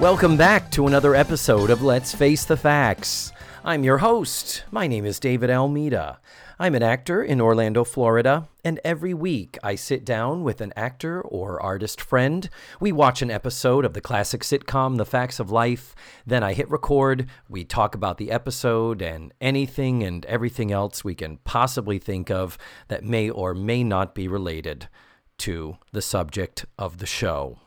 Welcome back to another episode of Let's Face the Facts. I'm your host. My name is David Almeida. I'm an actor in Orlando, Florida, and every week I sit down with an actor or artist friend. We watch an episode of the classic sitcom The Facts of Life, then I hit record, we talk about the episode and anything and everything else we can possibly think of that may or may not be related to the subject of the show.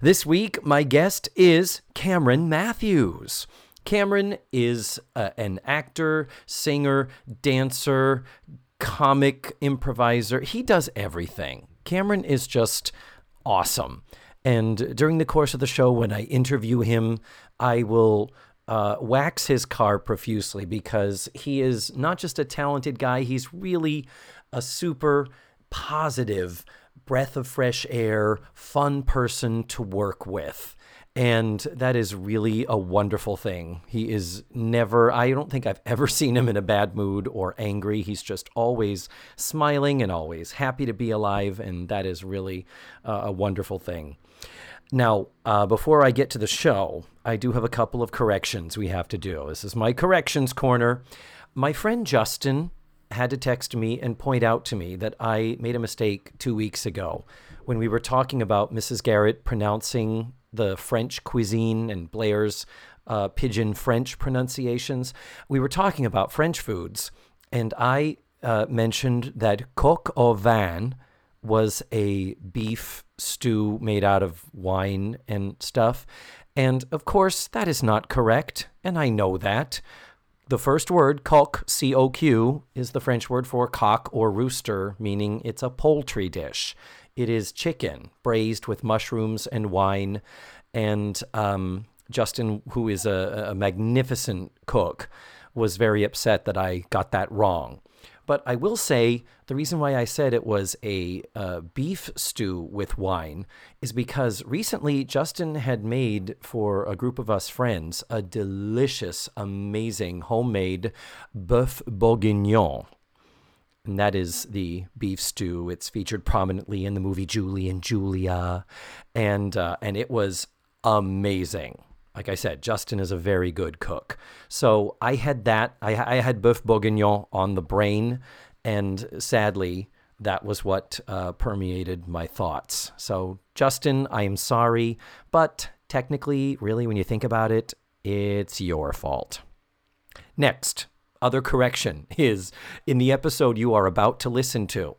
This week, my guest is Cameron Matthews. Cameron is uh, an actor, singer, dancer, comic improviser. He does everything. Cameron is just awesome. And during the course of the show, when I interview him, I will uh, wax his car profusely because he is not just a talented guy, he's really a super positive, breath of fresh air, fun person to work with. And that is really a wonderful thing. He is never, I don't think I've ever seen him in a bad mood or angry. He's just always smiling and always happy to be alive. And that is really uh, a wonderful thing. Now, uh, before I get to the show, I do have a couple of corrections we have to do. This is my corrections corner. My friend Justin had to text me and point out to me that I made a mistake two weeks ago when we were talking about Mrs. Garrett pronouncing the French cuisine and Blair's uh, pidgin French pronunciations. We were talking about French foods, and I uh, mentioned that coq au vin was a beef stew made out of wine and stuff. And of course, that is not correct, and I know that. The first word, coq, C O Q, is the French word for cock or rooster, meaning it's a poultry dish. It is chicken braised with mushrooms and wine. And um, Justin, who is a, a magnificent cook, was very upset that I got that wrong. But I will say the reason why I said it was a uh, beef stew with wine is because recently Justin had made for a group of us friends a delicious, amazing homemade boeuf bourguignon. And that is the beef stew. It's featured prominently in the movie Julie and Julia, and uh, and it was amazing. Like I said, Justin is a very good cook. So I had that. I, I had boeuf bourguignon on the brain, and sadly, that was what uh, permeated my thoughts. So, Justin, I am sorry, but technically, really, when you think about it, it's your fault. Next, other correction is in the episode you are about to listen to,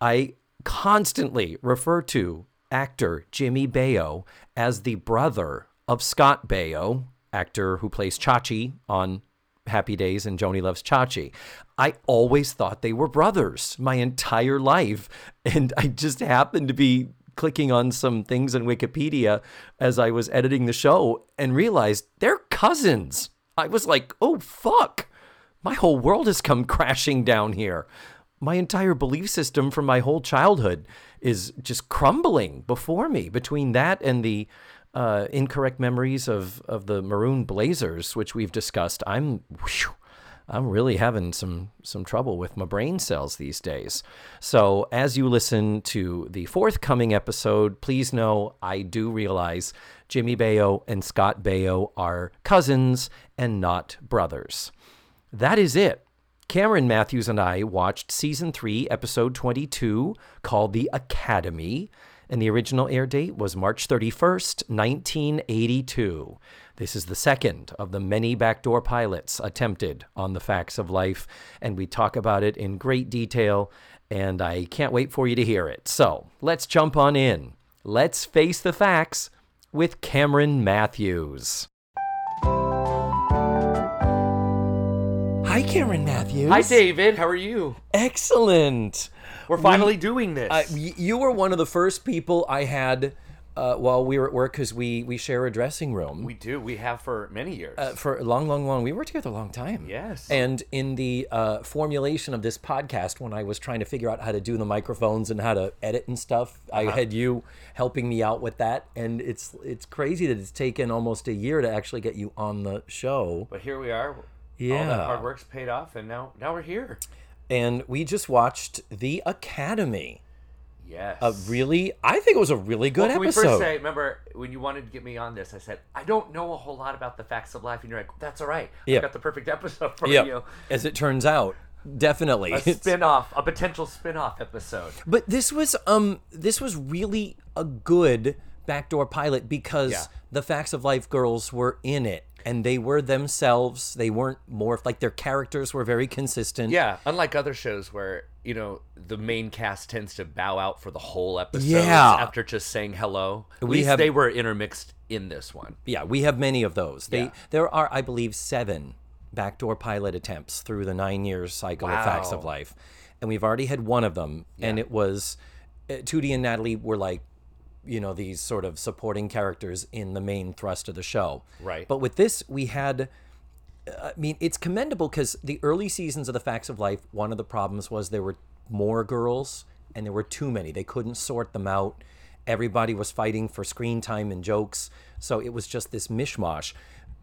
I constantly refer to actor Jimmy Baio as the brother of Scott Baio, actor who plays Chachi on Happy Days and Joanie Loves Chachi. I always thought they were brothers my entire life. And I just happened to be clicking on some things in Wikipedia as I was editing the show and realized they're cousins. I was like, oh, fuck. My whole world has come crashing down here. My entire belief system from my whole childhood is just crumbling before me between that and the uh, incorrect memories of, of the maroon blazers, which we've discussed, I'm whew, I'm really having some some trouble with my brain cells these days. So as you listen to the forthcoming episode, please know I do realize Jimmy Baio and Scott Baio are cousins and not brothers. That is it. Cameron Matthews and I watched season 3, episode 22, called The Academy and the original air date was March 31st, 1982. This is the second of the many backdoor pilots attempted on the facts of life, and we talk about it in great detail, and I can't wait for you to hear it. So let's jump on in. Let's face the facts with Cameron Matthews. Hi, Cameron Matthews. Hi, David. How are you? Excellent. We're finally doing this. Uh, you were one of the first people I had uh, while we were at work because we we share a dressing room. we do. We have for many years. uh, for a long, long, long. We worked together a long time. Yes. And in the uh, formulation of this podcast, when I was trying to figure out how to do the microphones and how to edit and stuff, I Uh-huh. had you helping me out with that. And it's it's crazy that it's taken almost a year to actually get you on the show. but here we are. All Yeah. that hard work's paid off, and now now we're here. And we just watched The Academy. Yes. Uh, really, I think it was a really good Well, can we episode. first say, remember when you wanted to get me on this, I said, I don't know a whole lot about the facts of life. And you're like, that's all right. Yeah. I got the perfect episode for Yep. you. As it turns out, definitely. A It's- spin off, a potential spin off episode. But this was um this was really a good backdoor pilot because Yeah. the facts of life girls were in it and they were themselves. They weren't morphed like their characters were very consistent. Yeah, unlike other shows where, you know, the main cast tends to bow out for the whole episode Yeah. after just saying hello. At We least have- they were intermixed in this one. Yeah, we have many of those. They Yeah. there are I believe 7 backdoor pilot attempts through the 9 years cycle of facts of life. And we've already had one of them and it was uh, Tootie and Natalie were like you know these sort of supporting characters in the main thrust of the show. Right. But with this we had I mean, it's commendable because the early seasons of the Facts of Life, one of the problems was there were more girls and there were too many. They couldn't sort them out. Everybody was fighting for screen time and jokes. So it was just this mishmash.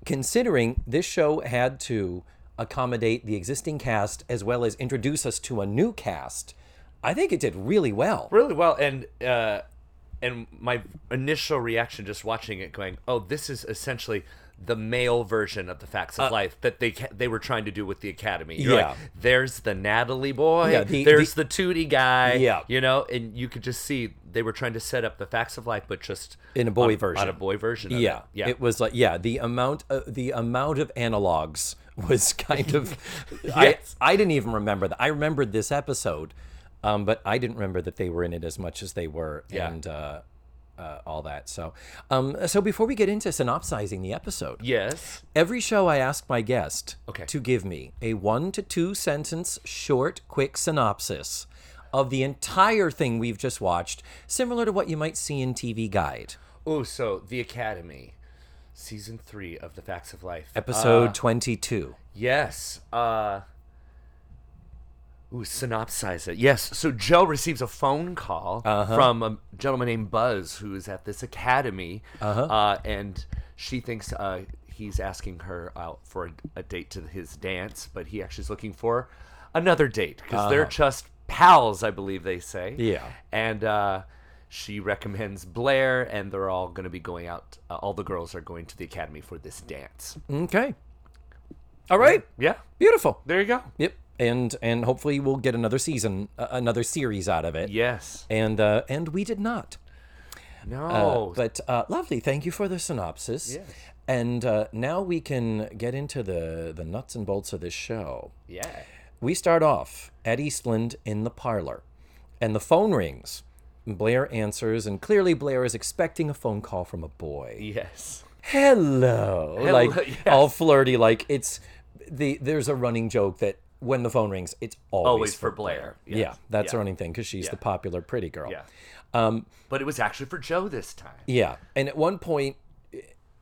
Considering this show had to accommodate the existing cast as well as introduce us to a new cast, I think it did really well. Really well and uh and my initial reaction just watching it going, "Oh, this is essentially the male version of the facts of life that they ca- they were trying to do with the academy. You're Uh, Yeah. like, there's the Natalie boy, Yeah, the- there's the, Tootie guy, Yeah. you know, and you could just see they were trying to set up the facts of life, but just In a boy on, version. on a boy version. Of yeah, it. yeah, It was like yeah, the amount uh, the amount of analogs was kind of. Yes. I I didn't even remember that. I remembered this episode, um, but I didn't remember that they were in it as much as they were, Yeah. and uh, uh, all that. So, um, so before we get into synopsizing the episode, yes, every show I ask my guest Okay. to give me a one to two sentence short, quick synopsis of the entire thing we've just watched, similar to what you might see in TV Guide. Oh, so the Academy, season three of the Facts of Life, Episode Uh, 22. yes. Uh, ooh, synopsize it. Yes. So Joe receives a phone call Uh-huh. from a gentleman named Buzz who is at this academy, uh and she thinks uh, he's asking her out for a, a date to his dance, but he actually is looking for another date because they're just pals, I believe they say. Yeah. and uh, she recommends Blair, and they're all going to be going out. Uh, all the girls are going to the academy for this dance. Okay. All right. Yeah, Beautiful. there you go. Yep. And and hopefully we'll get another season, uh, another series out of it. Yes. And uh, and we did not. No. But uh, lovely. Thank you for the synopsis. Yes. And uh, now we can get into the the nuts and bolts of this show. yeah. We start off at Eastland in the parlor, and the phone rings. Blair answers, and clearly Blair is expecting a phone call from a boy. Yes. hello, like yes. all flirty like it's the there's a running joke that when the phone rings it's always, Always for for Blair. yeah Yes. that's a Yeah. running thing because she's the popular pretty girl Yeah. Um. But it was actually for Joe this time. yeah and at one point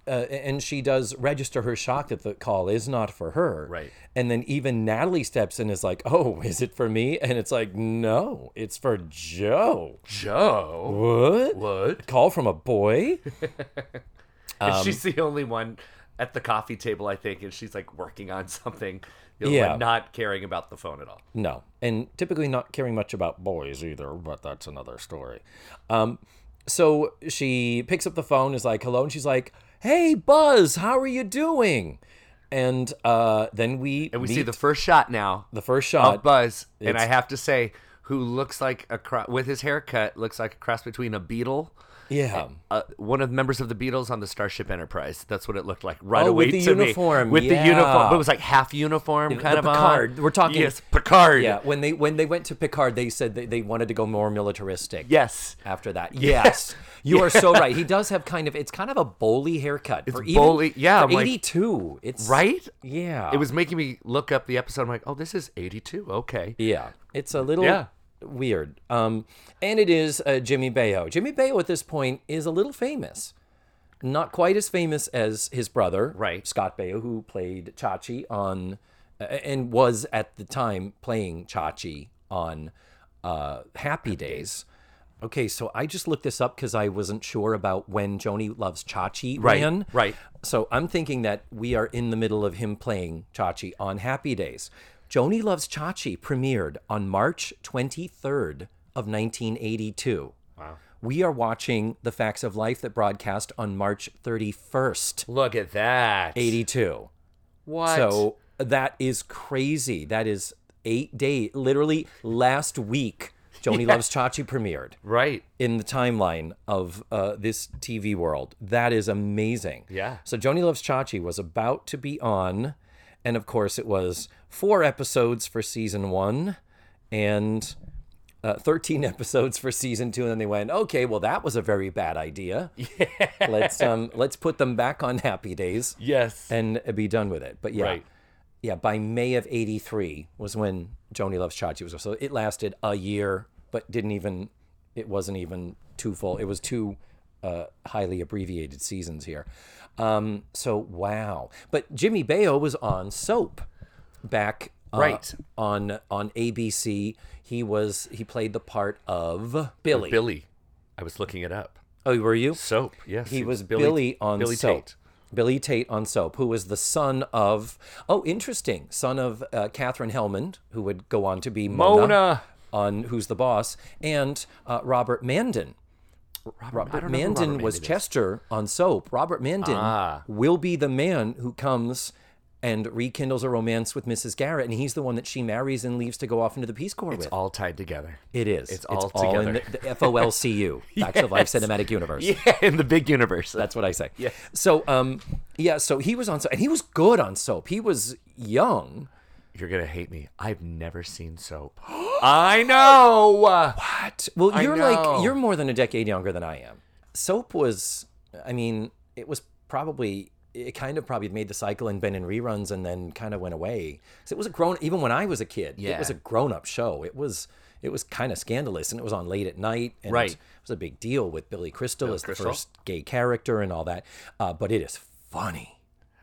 uh, and she does register her shock that the call is not for her Right. and then even natalie steps in and is like oh is it for me and it's like no it's for joe Joe. what What? call from a boy and Um, she's the only one at the coffee table, I think, and she's like working on something. You know, Yeah. but not caring about the phone at all. No, and typically not caring much about boys either, but that's another story. Um, so she picks up the phone, is like, "Hello," and she's like, "Hey, Buzz, how are you doing?" And uh, then we And we see the first shot now the first shot of. Buzz, and I have to say, who looks like a cro- with his haircut looks like a cross between a beetle. Yeah, Uh, one of the members of the Beatles on the Starship Enterprise. That's what it looked like right Oh, away with the to me. uniform, With the uniform, but it was like half uniform kind the of on. Picard. We're talking- yes, Picard. yeah. When they when they went to Picard, they said they, they wanted to go more militaristic. Yes. After that, yes, you are so right. He does have kind of it's kind of a bowly haircut. for even- bowly- yeah, for like- eighty two. It's Right? Yeah, It was making me look up the episode. I'm like, oh, this is 82. Okay. Yeah, it's a little Yeah. Weird. Um, and it is uh, Jimmy Baio. Jimmy Baio at this point is a little famous. Not quite as famous as his brother, Right. Scott Baio, who played Chachi on, uh, and was at the time playing Chachi on uh, Happy Days. Okay, so I just looked this up because I wasn't sure about when Joanie Loves Chachi Right, ran. right. So I'm thinking that we are in the middle of him playing Chachi on Happy Days. Joanie Loves Chachi premiered on March 23rd of 1982. Wow. We are watching The Facts of Life that broadcast on March 31st, Look at that. 82. What? So that is crazy. That is eight days. Literally last week, Joanie Loves Chachi premiered right. in the timeline of uh, this TV world. That is amazing. Yeah. So Joanie Loves Chachi was about to be on, and of course it was four episodes for season one, and uh, 13 episodes for season two, and then they went, okay, well that was a very bad idea. Yeah. Let's um let's put them back on Happy Days Yes. and be done with it. But yeah, Right. yeah, by May of '83 was when Joanie Loves Chachi was. So it lasted a year, but didn't even. It wasn't even two full. It was two uh, highly abbreviated seasons here. Um, so wow, but Jimmy Baio was on Soap back uh, Right. on on ABC. He was he played the part of Billy. Billy. I was looking it up. Oh, were you? Soap. Yes. He was Billy, on Billy Soap. Tate. Billy Tate on Soap, who was the son of, oh, interesting, son of uh, Katherine Helmond, who would go on to be Mona, Mona. on Who's the Boss, and uh, Robert Mandan. Robert who Mandan Robert was. Chester on Soap. Robert Mandan Ah. will be the man who comes and rekindles a romance with Mrs. Garrett, and he's the one that she marries and leaves to go off into the Peace Corps It's with. all tied together. It is. it's all in the, together. the FOLCU, Facts of Life Cinematic Universe. Yeah, in the big universe. That's what I say. Yeah. So, um, yeah. So he was on soap, and he was good on soap. He was young. You're gonna hate me. I've never seen soap. I know. What? Well, I you're know. like you're more than a decade younger than I am. Soap was. I mean, it was probably. It kind of probably made the cycle and been in reruns and then kind of went away. 'Cause it was a grown. Even when I was a kid, yeah. it was a grown-up show. It was. It was kind of scandalous, and it was on late at night. And Right. It was a big deal with Billy Crystal as Crystal. the first gay character and all that. Uh, but it is funny.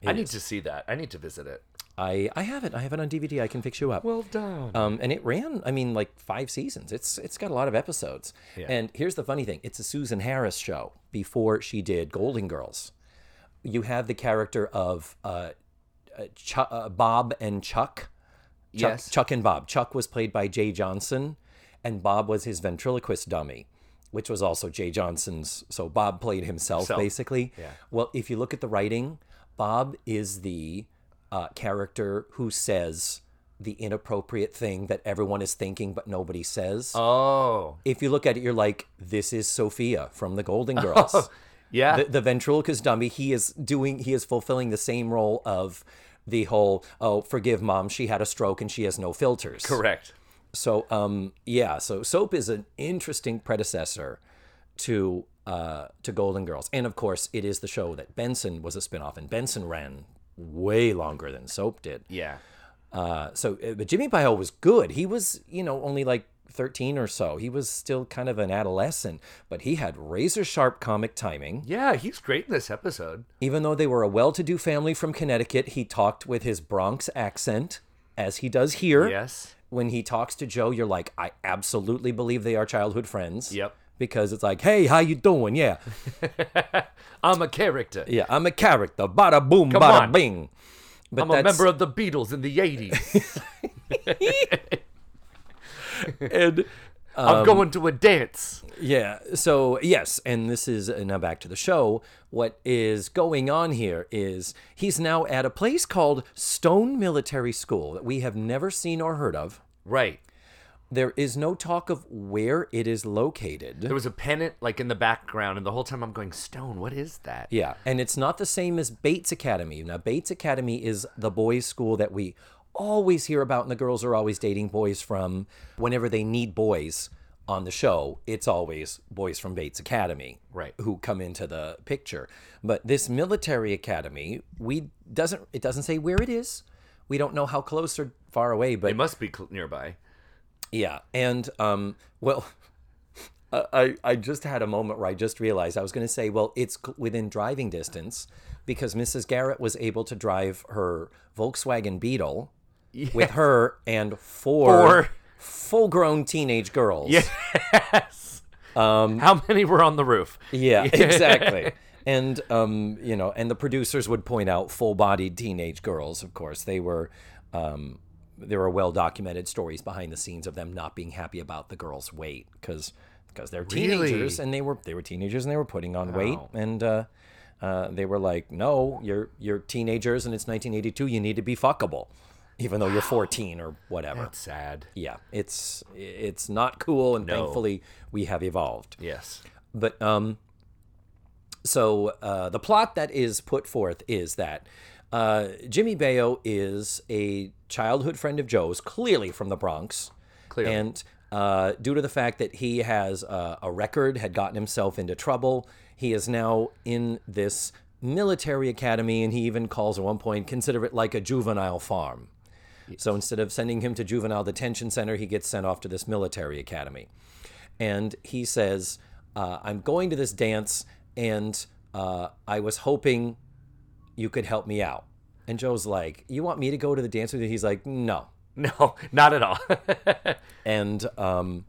I need to see that. I need to visit it. I I have it. I have it on DVD. I can fix you up. Well done. Um, and it ran, I mean, like five seasons. It's it's got a lot of episodes. And here's the funny thing: it's a Susan Harris show before she did Golden Girls. You have the character of uh, uh, Ch- uh, Bob and Chuck. Chuck, Yes. Chuck and Bob. Chuck was played by Jay Johnson, and Bob was his ventriloquist dummy, which was also Jay Johnson's. So Bob played himself, Self. basically. Yeah. Well, if you look at the writing, Bob is the uh, character who says the inappropriate thing that everyone is thinking but nobody says. oh, if you look at it, you're like, this is Sophia from the Golden Girls. yeah. the, the ventriloquist dummy, he is doing, he is fulfilling the same role of the whole, oh, forgive mom, she had a stroke and she has no filters. Correct. So, um, yeah, so Soap is an interesting predecessor to uh, to Golden Girls, and of course, it is the show that Benson was a spinoff, and Benson ran way longer than Soap did. Yeah. Uh, so, uh, but Jimmy Baio was good. He was, you know, only like 13 or so. He was still kind of an adolescent, but he had razor sharp comic timing. Yeah, he's great in this episode. Even though they were a well to do family from Connecticut, he talked with his Bronx accent, as he does here. Yes. When he talks to Joe, you're like, I absolutely believe they are childhood friends. Yep. Because it's like, hey, how you doing? Yeah. I'm a character. Yeah, I'm a character. Bada boom, Come bada on. bing. But I'm a that's- member of the Beatles in the 80s. and I'm Um, going to a dance. Yeah. So, yes, and this is uh, now back to the show. What is going on here is he's now at a place called Stone Military School that we have never seen or heard of. Right. There is no talk of where it is located. There was a pennant like in the background, and the whole time I'm going, Stone, what is that? Yeah, and it's not the same as Bates Academy. Now, Bates Academy is the boys' school that we always hear about, and the girls are always dating boys from. Whenever they need boys on the show, it's always boys from Bates Academy, Right. who come into the picture. But this military academy, we doesn't it doesn't say where it is. We don't know how close or far away, but It must be cl- nearby. Yeah, and um, well, I I just had a moment where I just realized I was going to say, well, it's within driving distance because Mrs. Garrett was able to drive her Volkswagen Beetle with her and four, Four. full-grown teenage girls. Yes. Um, How many were on the roof? Yeah, exactly. and um, you know, and the producers would point out full-bodied teenage girls. Of course, they were um, there are well documented stories behind the scenes of them not being happy about the girls' weight because because they're teenagers Really? and they were they were teenagers and they were putting on weight and uh, uh, they were like, no, you're you're teenagers and it's 1982. You need to be fuckable, even though you're 14 or whatever. That's sad. yeah, it's it's not cool, and No. thankfully we have evolved. Yes. But um, so uh, the plot that is put forth is that uh, Jimmy Baio is a childhood friend of Joe's, clearly from the Bronx, Clearly. and uh, due to the fact that he has uh, a record, had gotten himself into trouble, he is now in this military academy, and he even calls at one point, consider it like a juvenile farm. So instead of sending him to juvenile detention center, he gets sent off to this military academy. And he says, uh, I'm going to this dance, and uh, I was hoping you could help me out. And Joe's like, You want me to go to the dance with you? He's like, No. No, not at all. And um,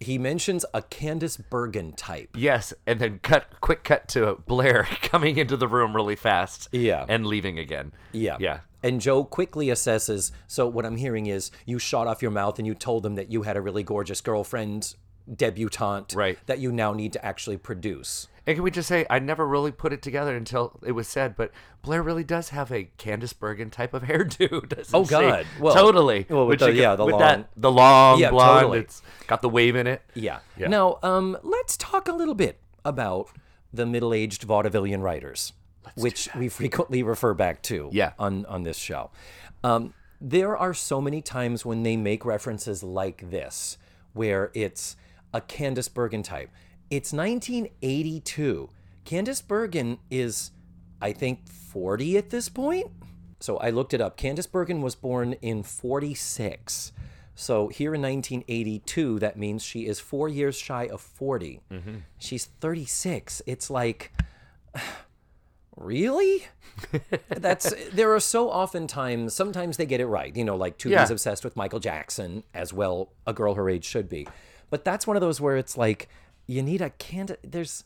he mentions a Candice Bergen type. yes, and then cut quick cut to Blair coming into the room really fast. Yeah. And leaving again. Yeah. Yeah. And Joe quickly assesses. So what I'm hearing is you shot off your mouth and you told them that you had a really gorgeous girlfriend, debutante, Right. that you now need to actually produce. And can we just say I never really put it together until it was said, but Blair really does have a Candice Bergen type of hairdo, doesn't Oh, she? God. Well- totally. well, with Which the- yeah, the with long- that the long Yeah, blonde. totally. It's got the wave in it. Yeah. Yeah. Now, um, let's talk a little bit about the middle-aged vaudevillian writers, which we frequently refer back to Yeah. on, on this show. Um, there are so many times when they make references like this, where it's a Candice Bergen type. It's 1982. Candice Bergen is, I think, 40 at this point. So I looked it up. Candice Bergen was born in 46. So here in 1982, that means she is four years shy of 40. Mm-hmm. She's 36. It's like, really? That's there are so often times. Sometimes they get it right. You know, like Tootie's Yeah. obsessed with Michael Jackson, as well a girl her age should be. But that's one of those where it's like you need a candid. There's,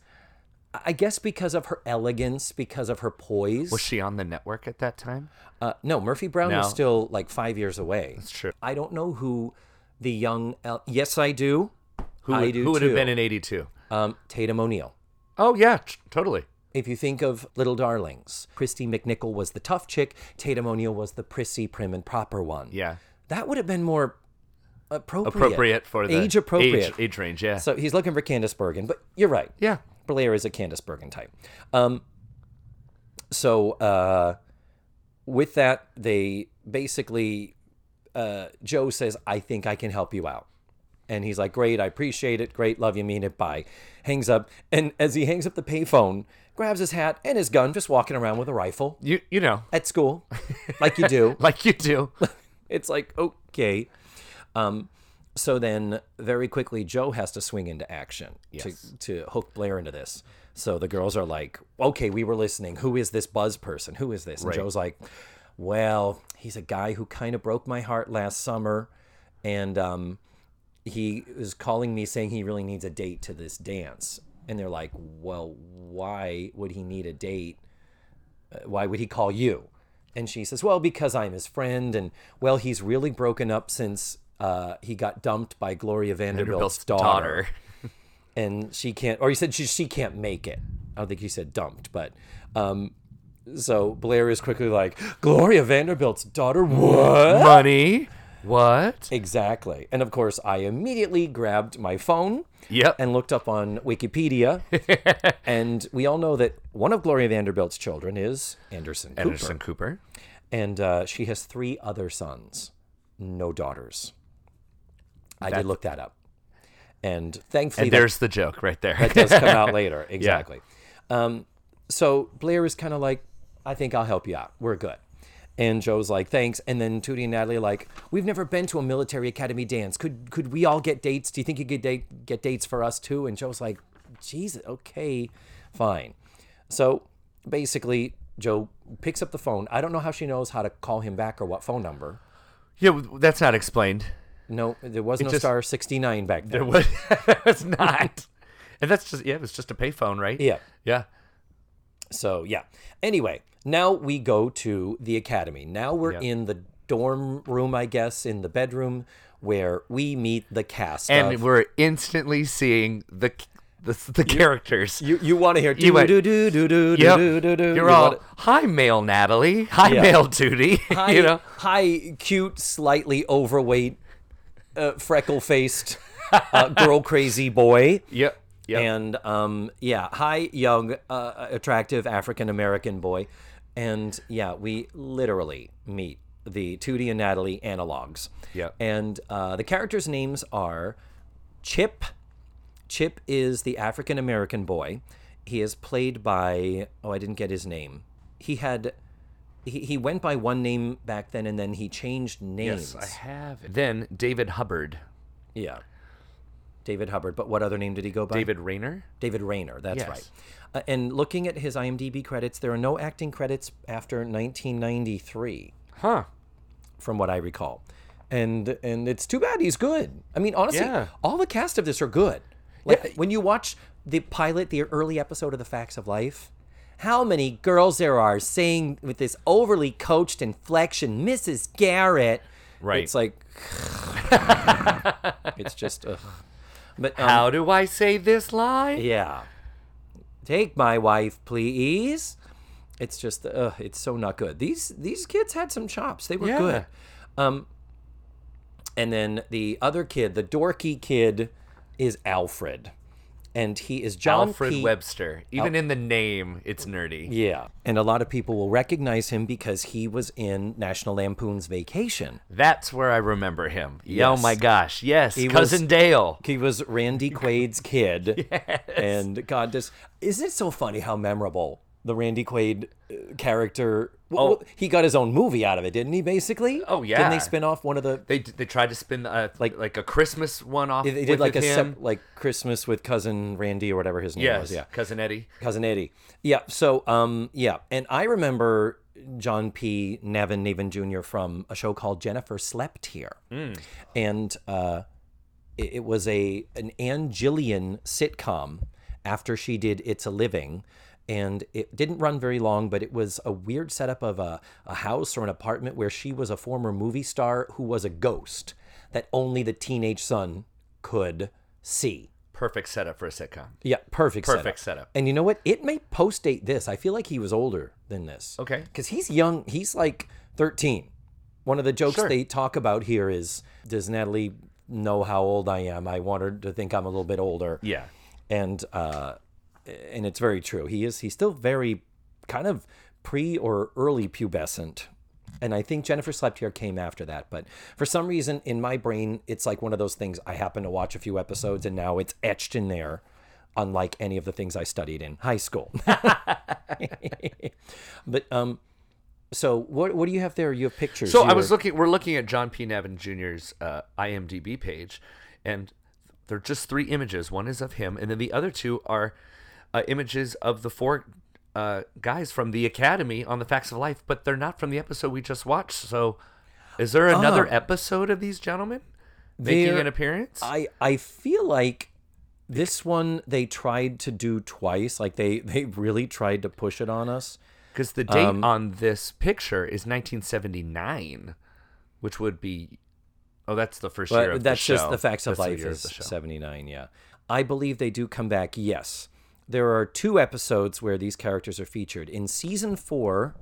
I guess, because of her elegance, because of her poise. Was she on the network at that time? Uh, no, Murphy Brown was still like five years away. That's true. I don't know who the young. El- yes, I do. Who I would, do who would too. have been in '82? Um, Tatum O'Neal. Oh yeah, t- totally. If you think of Little Darlings, Kristy McNichol was the tough chick. Tatum O'Neal was the prissy, prim, and proper one. Yeah. that would have been more appropriate. Appropriate for the age appropriate. age, age range. Yeah. So he's looking for Candice Bergen, but you're right. yeah. Blair is a Candice Bergen type. Um, so uh, with that, they basically uh, Joe says, "I think I can help you out," and he's like, "Great, I appreciate it. Great, love you, mean it. Bye." Hangs up, and as he hangs up the payphone, grabs his hat and his gun, just walking around with a rifle You you know at school, like you do. like you do. It's like, okay. Um, so then very quickly, Joe has to swing into action Yes. to, to hook Blair into this. So the girls are like, okay, we were listening. Who is this Buzz person? Who is this? And Right. Joe's like, well, he's a guy who kind of broke my heart last summer. And um, he is calling me saying he really needs a date to this dance. And they're like, well, why would he need a date? Uh, why would he call you? And she says, well, because I'm his friend. And well, he's really broken up since uh, he got dumped by Gloria Vanderbilt's, Vanderbilt's daughter. daughter. And she can't, or he said she, she can't make it. I don't think he said dumped, but. Um, so Blair is quickly like, Gloria Vanderbilt's daughter? What? Money. What? Exactly. And of course, I immediately grabbed my phone Yep. and looked up on Wikipedia. and we all know that one of Gloria Vanderbilt's children is Anderson Cooper. Anderson Cooper. And uh, she has three other sons, no daughters. I did look that up. And thankfully, And that, there's the joke right there. that does come out later. Exactly. Um, so Blair is kind of like, I think I'll help you out. We're good. And Joe's like, thanks. And then Tootie and Natalie are like, we've never been to a military academy dance. Could could we all get dates? Do you think you could date, get dates for us too? And Joe's like, Jesus, okay, fine. So basically, Joe picks up the phone. I don't know how she knows how to call him back or what phone number. yeah, that's not explained. No, there was no just- star 69 back then. It was it's not. And that's just yeah, it was just a payphone, right? Yeah. Yeah. So yeah. Anyway, now we go to the academy. Now we're Yeah. in the dorm room, I guess, in the bedroom where we meet the cast. and of- we're instantly seeing the the, the characters. you you want to hear You went- do do do do Yep. do do do. You're You all wanna- hi, male Natalie. Hi, Yeah. male Tootie. hi, you know, hi, cute, slightly overweight, uh, freckle faced, uh, girl crazy boy. yep, yep. And um, yeah, high, young, uh, attractive African American boy. And yeah, we literally meet the Tootie and Natalie analogs. Yep. And uh, the characters' names are Chip. Chip is the African American boy. He is played by, oh, I didn't get his name. He had. He, he went by one name back then and then he changed names. yes, I have. It. Then David Hubbard, Yeah. David Hubbard. But what other name did he go by? David Rayner. David Rayner, that's Yes. right. Uh, and looking at his IMDb credits, there are no acting credits after 1993, Huh. from what I recall. And and it's too bad he's good. I mean, honestly, Yeah. all the cast of this are good. Like when you watch the pilot, the early episode of The Facts of Life, how many girls there are saying with this overly coached inflection, Mrs. Garrett. Right. It's like it's just ugh. But um, How do I say this line? yeah. Take my wife, please. It's just, uh, it's so not good. These these kids had some chops. They were Yeah. good. Um, and then the other kid, the dorky kid, is Alfred, and he is John Alfred P. Webster. Even in the name, it's nerdy. Yeah, and a lot of people will recognize him because he was in National Lampoon's Vacation. That's where I remember him. Oh my gosh. Yes. He Cousin was- Dale. He was Randy Quaid's kid. yes. And God, this isn't it so funny how memorable the Randy Quaid uh, character. Well, he got his own movie out of it, didn't he? Basically. Oh, yeah. Didn't they spin off one of the? They they tried to spin uh, like like a Christmas one off. They did like a sep- like Christmas with cousin Randy or whatever his name yes, was. Yeah, cousin Eddie. cousin Eddie. Yeah. So um yeah, and I remember John P. Navin Navin Jr. from a show called Jennifer Slept Here, and uh, it, it was a an Ann Jillian sitcom after she did It's a Living. And it didn't run very long, but it was a weird setup of a, a house or an apartment where she was a former movie star who was a ghost that only the teenage son could see. Perfect setup for a sitcom. Yeah, perfect. Perfect setup. And you know what? It may post date this. I feel like he was older than this. Okay. Because he's young. He's like 13. One of the jokes Sure. they talk about here is Does Natalie know how old I am? I want her to think I'm a little bit older. Yeah. And, uh, and it's very true. He is, he's still very kind of pre or early pubescent. And I think Jennifer Slept Here came after that. But for some reason in my brain, it's like one of those things I happen to watch a few episodes and now it's etched in there, unlike any of the things I studied in high school. but um, so what what do you have there? You have pictures. So I was were- looking. We're looking at John P. Navin Jr.'s uh, IMDb page, and they're just three images. One is of him, and then the other two are uh, images of the four uh, guys from the Academy on the Facts of Life, but they're not from the episode we just watched. So, is there another episode of these gentlemen making an appearance? I I feel like this one they tried to do twice. Like they they really tried to push it on us. Because the date Um, on this picture is 1979, which would be. Oh, that's the first year of that's the show. just the facts of That's life is the 79, yeah. I believe they do come back, yes. There are two episodes where these characters are featured. In season 4,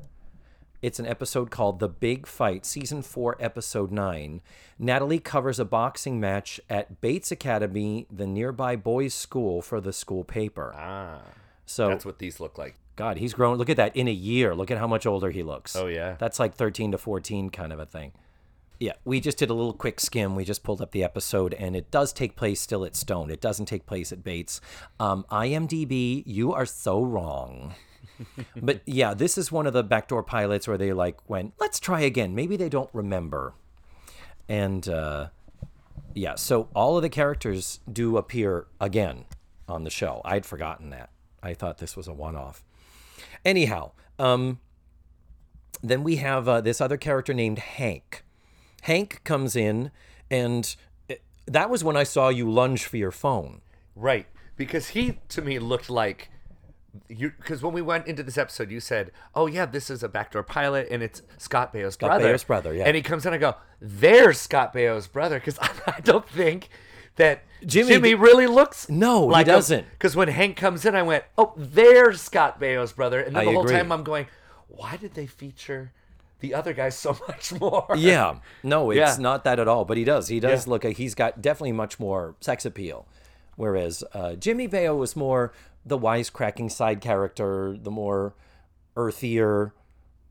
it's an episode called The Big Fight, season 4, episode 9. Natalie covers a boxing match at Bates Academy, the nearby boys' school for the school paper. Ah, So that's what these look like. God, he's grown. Look at that in a year. Look at how much older he looks. Oh, yeah. That's like 13 to 14 kind of a thing. Yeah, we just did a little quick skim. We just pulled up the episode, and it does take place still at Stone. It doesn't take place at Bates. Um, IMDb, you are so wrong. but yeah, this is one of the backdoor pilots where they like went, let's try again. Maybe they don't remember. And uh, yeah, so all of the characters do appear again on the show. I'd forgotten that. I thought this was a one off. Anyhow, um, then we have uh, this other character named Hank. Hank comes in, and it- that was when I saw you lunge for your phone. Right. Because he, to me, looked like you because when we went into this episode, you said, "Oh yeah, this is a backdoor pilot, and it's Scott Baio's Scott brother." Baio's brother, yeah. And he comes in, I go, "There's Scott Baio's brother," because I don't think that Jimmy Jimmy, really looks. No, he doesn't. Because when Hank comes in, I went, "Oh, there's Scott Baio's brother," and then I the whole agree. time I'm going, "Why did they feature the other guy so much more?" Yeah, no, it's Yeah. not that at all. But he does. He does Yeah. look. like He's got definitely much more sex appeal, whereas uh, Jimmy Baio was more the wisecracking side character, the more earthier,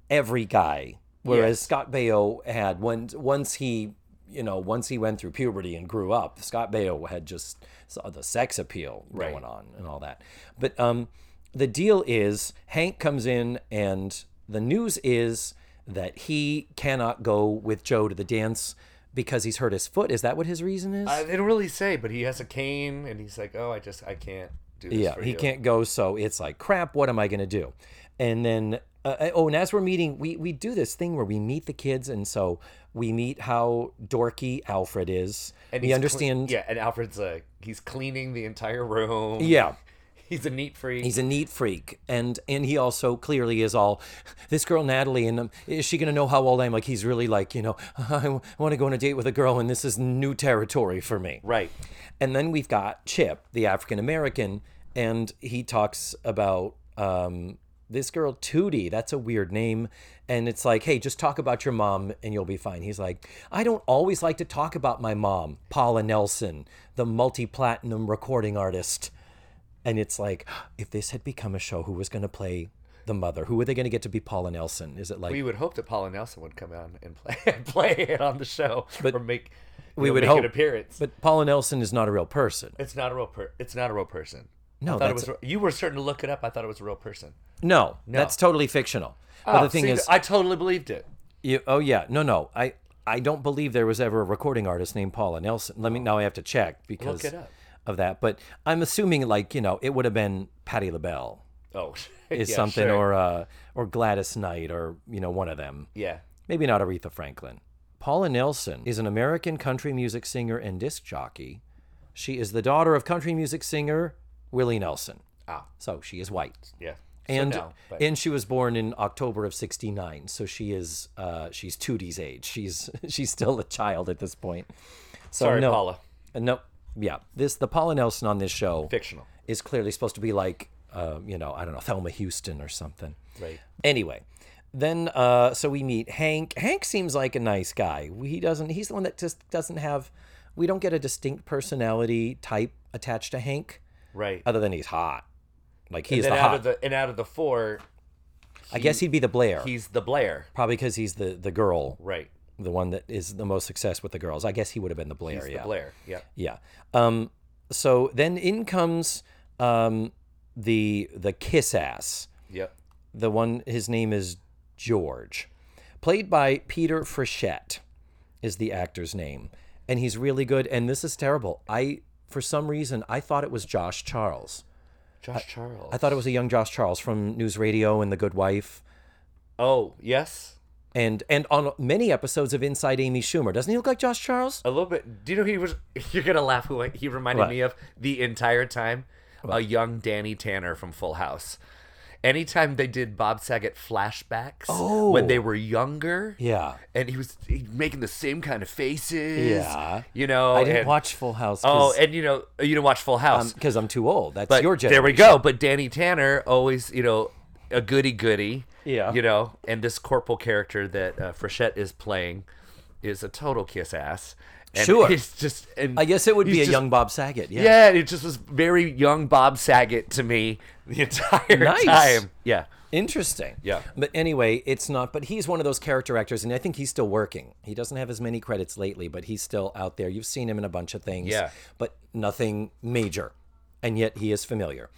every guy. Whereas Yes. Scott Baio had when once he, you know, once he went through puberty and grew up, Scott Baio had just saw the sex appeal Right. going on and all that. But um, the deal is Hank comes in and the news is that he cannot go with Joe to the dance because he's hurt his foot. Is that what his reason is? Uh, they don't really say, but he has a cane, and he's like, "Oh, I just I can't do this." yeah, he you." can't go, so it's like crap. What am I going to do? And then, uh, oh, and as we're meeting, we we do this thing where we meet the kids, and so we meet how dorky Alfred is. And we he's cle- yeah, and Alfred's uh he's cleaning the entire room. yeah. He's a neat freak. He's a neat freak, and and he also clearly is all this girl Natalie, and um, is she gonna know how old I am? Like he's really like you know I want to go on a date with a girl, and this is new territory for me. right. And then we've got Chip, the African American, and he talks about um, this girl Tootie. That's a weird name. And it's like, hey, just talk about your mom and you'll be fine. He's like, I don't always like to talk about my mom, Paula Nelson, the multi platinum recording artist. And it's like, if this had become a show, who was going to play the mother? Who were they going to get to be Paula Nelson? Is it like We would hope that Paula Nelson would come on and play and play it on the show, But or make we know, would make hope. an appearance. But Paula Nelson is not a real person. it's not a real per. It's not a real person. No, I thought it that's- was. You were starting to look it up. I thought it was a real person. No, no. that's totally fictional. but Oh, the thing see, is, I totally believed it. You, oh yeah, no, no. I I don't believe there was ever a recording artist named Paula Nelson. Let me now. I have to check because look it up. Of that. But I'm assuming like you know it would have been Patti LaBelle Oh, is yeah, something sure. or uh or Gladys Knight or you know one of them. yeah. Maybe not Aretha Franklin. Paula Nelson is an American country music singer and disc jockey. She is the daughter of country music singer Willie Nelson. Ah, So she is white. yeah. And so but and she was born in October of '69, so she is uh, she's Tootie's age. She's she's still a child at this point. So sorry, no, Paula. uh, no, yeah. This the Paula Nelson on this show Fictional. is clearly supposed to be like uh, you know I don't know Thelma Houston or something. Right. Anyway, then uh, so we meet Hank. Hank seems like a nice guy. He doesn't. He's the one that just doesn't have. We don't get a distinct personality type attached to Hank, Right. other than he's hot. Like he's the out hot. of the and out of the four, I guess he'd be the Blair. he's the Blair. Probably because he's the the girl, Right. The one that is the most success with the girls. I guess he would have been the Blair. He's yeah. the Blair. Yeah. Yeah. Um. So then in comes um the the kiss ass. Yep. The one his name is George, played by Peter Frechette, is the actor's name, and he's really good. And this is terrible. I for some reason I thought it was Josh Charles. Josh Charles. I thought it was a young Josh Charles from News Radio and The Good Wife. oh yes, And and on many episodes of Inside Amy Schumer, doesn't he look like Josh Charles? a little bit. Do you know who he was? You're gonna laugh. Who he reminded What? me of the entire time? A young Danny Tanner from Full House. Anytime they did Bob Saget flashbacks Oh. when they were younger, Yeah. and he was he- making the same kind of faces. Yeah. you know. I didn't and- watch Full House. Oh, and you know, you didn't watch Full House. Um, because I'm too old. That's your generation. there we go. But Danny Tanner always, you know, a goody goody. Yeah. You know, and this corporal character that uh, Frechette is playing is a total kiss ass. And Sure. He's just. And I guess it would be a just- young Bob Saget. Yeah. Yeah, it just was very young Bob Saget to me the entire Nice. time. Yeah. Interesting. Yeah. But anyway, it's not. But he's one of those character actors, and I think he's still working. He doesn't have as many credits lately, but he's still out there. You've seen him in a bunch of things. Yeah. But nothing major, and yet he is familiar.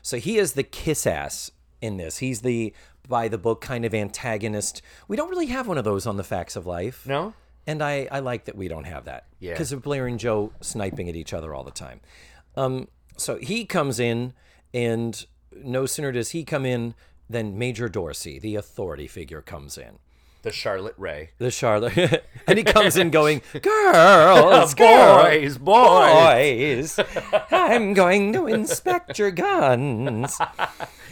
So he is the kiss ass in this. He's the by the book kind of antagonist. We don't really have one of those on the Facts of Life. No? And I, I like that we don't have that. Yeah. Because of Blair and Joe sniping at each other all the time. Um, so he comes in, and no sooner does he come in than Major Dorsey, the authority figure, comes in. The Charlotte Rae. the Charlotte, and he comes in going, "Girls, girls, Boys, boys. boys, I'm going to inspect your guns."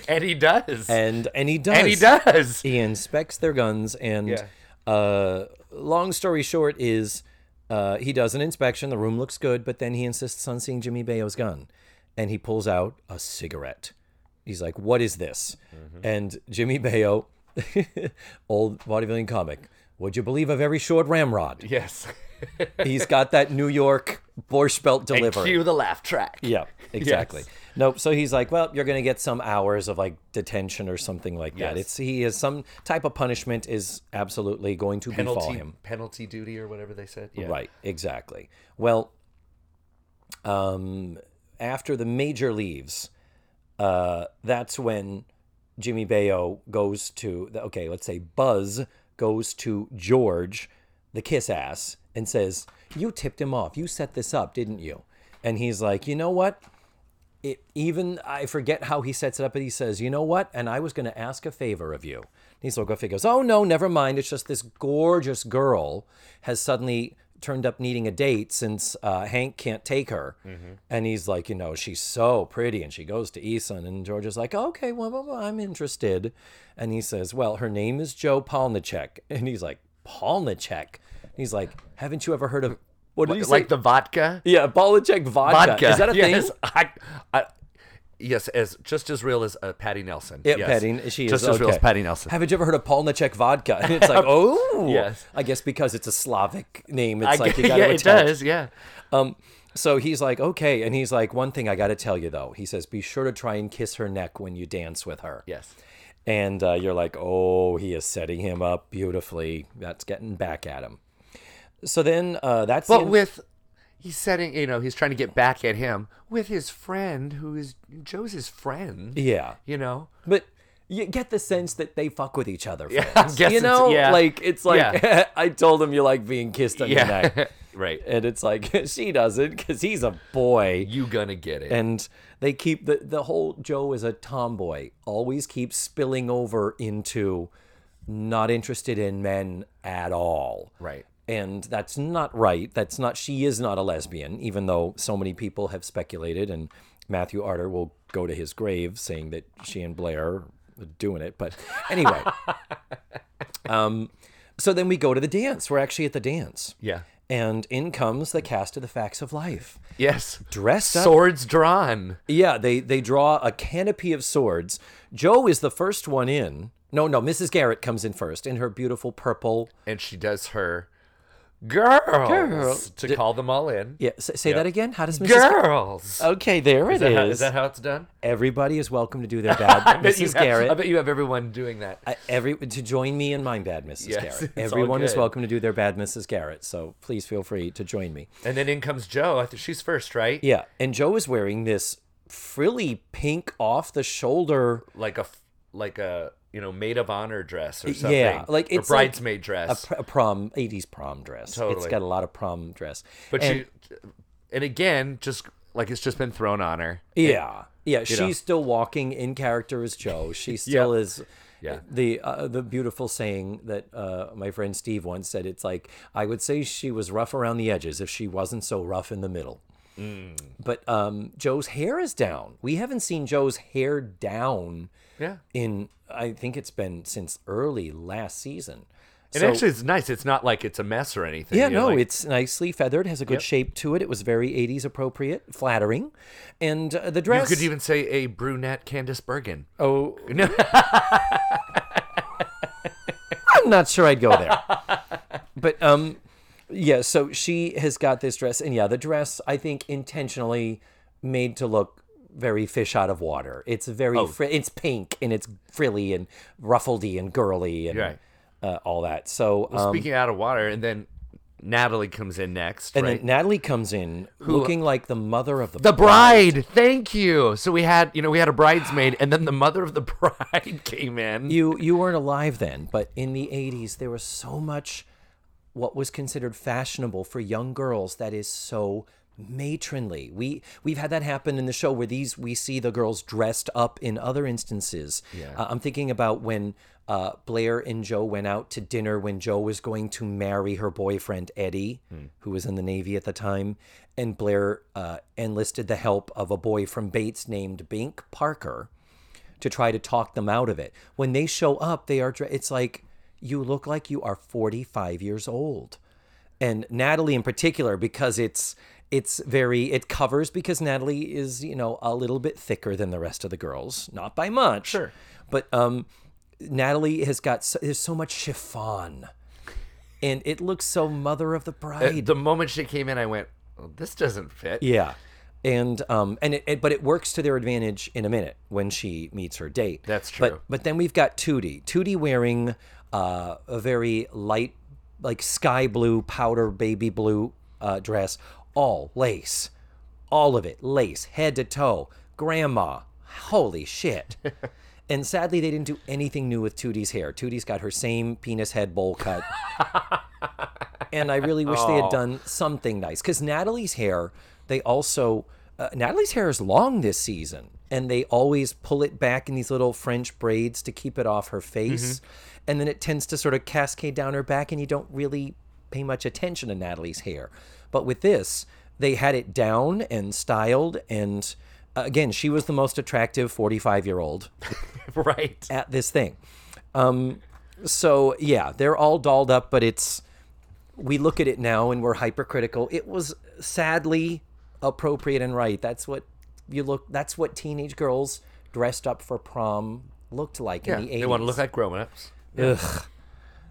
And he does. And and he does. And he does. He inspects their guns, and Yeah. uh, long story short is uh, he does an inspection. The room looks good, but then he insists on seeing Jimmy Baio's gun, and he pulls out a cigarette. He's like, "What is this?" Mm-hmm. And Jimmy Baio, old bodybuilding comic, would you believe a very short ramrod? Yes. He's got that New York Borscht Belt and delivery. cue the laugh track. Yeah, exactly. Yes. Nope. So he's like, well, you're going to get some hours of like detention or something like that. Yes. It's he is some type of punishment is absolutely going to befall Penalty, him. penalty duty or whatever they said. Yeah. Right. Exactly. Well, um, after the major leaves, uh, that's when Jimmy Baio goes to the, okay, let's say Buzz goes to George, the kiss ass, and says, "You tipped him off. You set this up, didn't you?" And he's like, "You know what? It even I forget how he sets it up, but he says, "You know what? And I was going to ask a favor of you." Like, "He goes, "Oh no, never mind. It's just this gorgeous girl has suddenly." Turned up needing a date since uh, Hank can't take her, and he's like, you know, she's so pretty, and she goes to Eason, and George is like, okay, well, well, well, I'm interested, and he says, well, her name is Joe Polniaczek, and he's like, Polniaczek, He's like, haven't you ever heard of what did you say? Like the vodka? yeah, Polniaczek vodka. Vodka. Is that a yes, thing? I, I, yes, as just as real as uh, Patty Nelson. Yeah, yes. Patty. She is just as real as. Patty Nelson. Haven't you ever heard of Polniaczek vodka? And it's like, oh, Yes. I guess because it's a Slavic name, I it's like you got to yeah, it does. Yeah. Um, so he's like, okay, and he's like, one thing I got to tell you though. He says, be sure to try and kiss her neck when you dance with her. Yes. And uh, you're like, oh, he is setting him up beautifully. That's getting back at him. So then uh, that's But with he's setting, you know, he's trying to get back at him with his friend, who is Joe's his friend. yeah, You know. but you get the sense that they fuck with each other. Yeah, friends. You know, yeah. like it's like Yeah. I told him you like being kissed on the neck. Right. and it's like she doesn't because he's a boy You gonna get it. and they keep the the whole joe is a tomboy always keeps spilling over into not interested in men at all right. And that's not right that's not she is not a lesbian even though so many people have speculated and matthew arter will go to his grave saying that she and blair are doing it but anyway um so then we go to the dance we're actually at the dance Yeah. and in comes the cast of the Facts of Life. Yes. Dressed up. Swords drawn. Yeah, they they draw a canopy of swords. Joe is the first one in. No, no, Mrs. Garrett comes in first in her beautiful purple. and she does her girls Girl. to call them all in. Yeah, say, say that again. How does Mrs. Gar- Girls. okay, there it Is that, how, is. is that how it's done? Everybody is welcome to do their bad, I bet, you Mrs. have, Garrett. I bet you have everyone doing that. I- every to join me in my bad, Mrs. Yes, Garrett. Everyone is welcome to do their bad, Mrs. Garrett. So please feel free to join me. And then in comes Joe. I think she's first, right? Yeah, and Joe is wearing this frilly pink off the shoulder Like a f- like a you know maid of honor dress or something. Yeah, like or it's like bridesmaid a, dress. pr- a prom 80s prom dress. Totally. it's got a lot of prom dress. but and, she and again just like it's just been thrown on her. yeah, yeah, she's know. still walking in character as Joe. She still is. Yeah. The uh, the beautiful saying that uh, my friend Steve once said. It's like I would say she was rough around the edges if she wasn't so rough in the middle. Mm. But um, Joe's hair is down. We haven't seen Joe's hair down Yeah. in I think it's been since early last season. And So- actually, it's nice. It's not like it's a mess or anything. Yeah, you know, no, like- it's nicely feathered, has a good Yep. shape to it. It was very 80s appropriate, flattering. And uh, the dress. You could even say a brunette Candice Bergen. oh, No, I'm not sure I'd go there. but um, yeah, so she has got this dress. And yeah, the dress, I think, intentionally made to look very fish out of water. It's very, Oh. fri- it's pink and it's frilly and ruffledy and girly and Right. uh, all that. So, um, speaking out of water, and then Natalie comes in next. and right? then Natalie comes in looking like the mother of the, the bride. Thank you. So we had, you know, we had a bridesmaid, and then the mother of the bride came in. you you weren't alive then, but in the 80s there was so much what was considered fashionable for young girls that is so matronly. We we've had that happen in the show where these we see the girls dressed up in other instances. Yeah. Uh, I'm thinking about when uh, Blair and Joe went out to dinner when Joe was going to marry her boyfriend Eddie, who was in the Navy at the time, and Blair uh, enlisted the help of a boy from Bates named Bink Parker to try to talk them out of it. When they show up, they are. It's like you look like you are 45 years old, and Natalie in particular because it's it's very it covers because Natalie is you know a little bit thicker than the rest of the girls, not by much. Sure. but um, Natalie has got so, there's so much chiffon, and it looks so mother of the Uh, bride. the moment she came in, I went, well, "This doesn't fit." Yeah. And um and it, it but it works to their advantage in a minute when she meets her date. That's But true. but then we've got Tootie. Tootie wearing uh, a very light like sky blue powder baby blue uh, dress, all lace. All of it lace, head to toe. Grandma. Holy shit. and sadly they didn't do anything new with Tootie's hair. Tootie's got her same penis head bowl cut and I really wish they had done something nice because Natalie's hair. They also uh, Natalie's hair is long this season, and they always pull it back in these little French braids to keep it off her face, and then it tends to sort of cascade down her back, and you don't really pay much attention to Natalie's hair. But with this, they had it down and styled, and uh, again, she was the most attractive forty-five-year-old right. at this thing. Um, so yeah, they're all dolled up, but it's we look at it now and we're hypercritical. It was sadly appropriate and right. That's what you look. That's what teenage girls dressed up for prom looked like Yeah, in the eighties. they want to look like grown-ups. Ugh.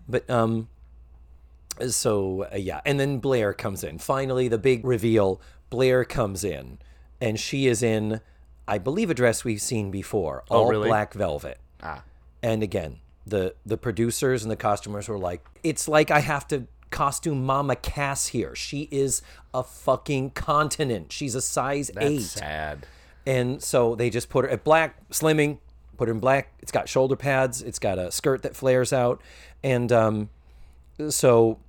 But um, so uh, yeah, and then Blair comes in. Finally, the big reveal. Blair comes in, and she is in, I believe, a dress we've seen before, all really? black velvet. Ah. And again, the the producers and the costumers were like, it's like I have to costume Mama Cass here. She is a fucking continent. She's a size That's eight. sad. And so they just put her at black, slimming, put her in black. It's got shoulder pads. It's got a skirt that flares out. And um, so,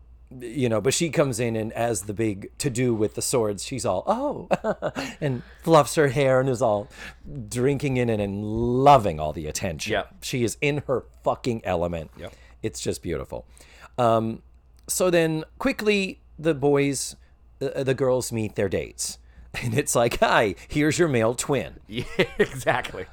you know, but she comes in and as the big to do with the swords, she's all, oh, and fluffs her hair and is all drinking in it and loving all the attention. Yep. She is in her fucking element. Yep. It's just beautiful. Um, so then quickly the boys, uh, the girls meet their dates. And it's like, hi, here's your male twin. Yeah, exactly.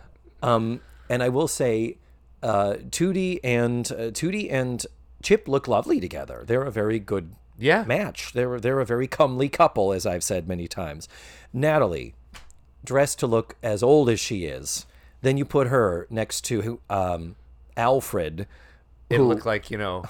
Um, and I will say, uh, Tootie and uh, Tootie and Chip look lovely together. They're a very good Yeah. match. They're they're a very comely couple, as I've said many times. Natalie, dressed to look as old as she is, then you put her next to um, Alfred. It who- looked like you know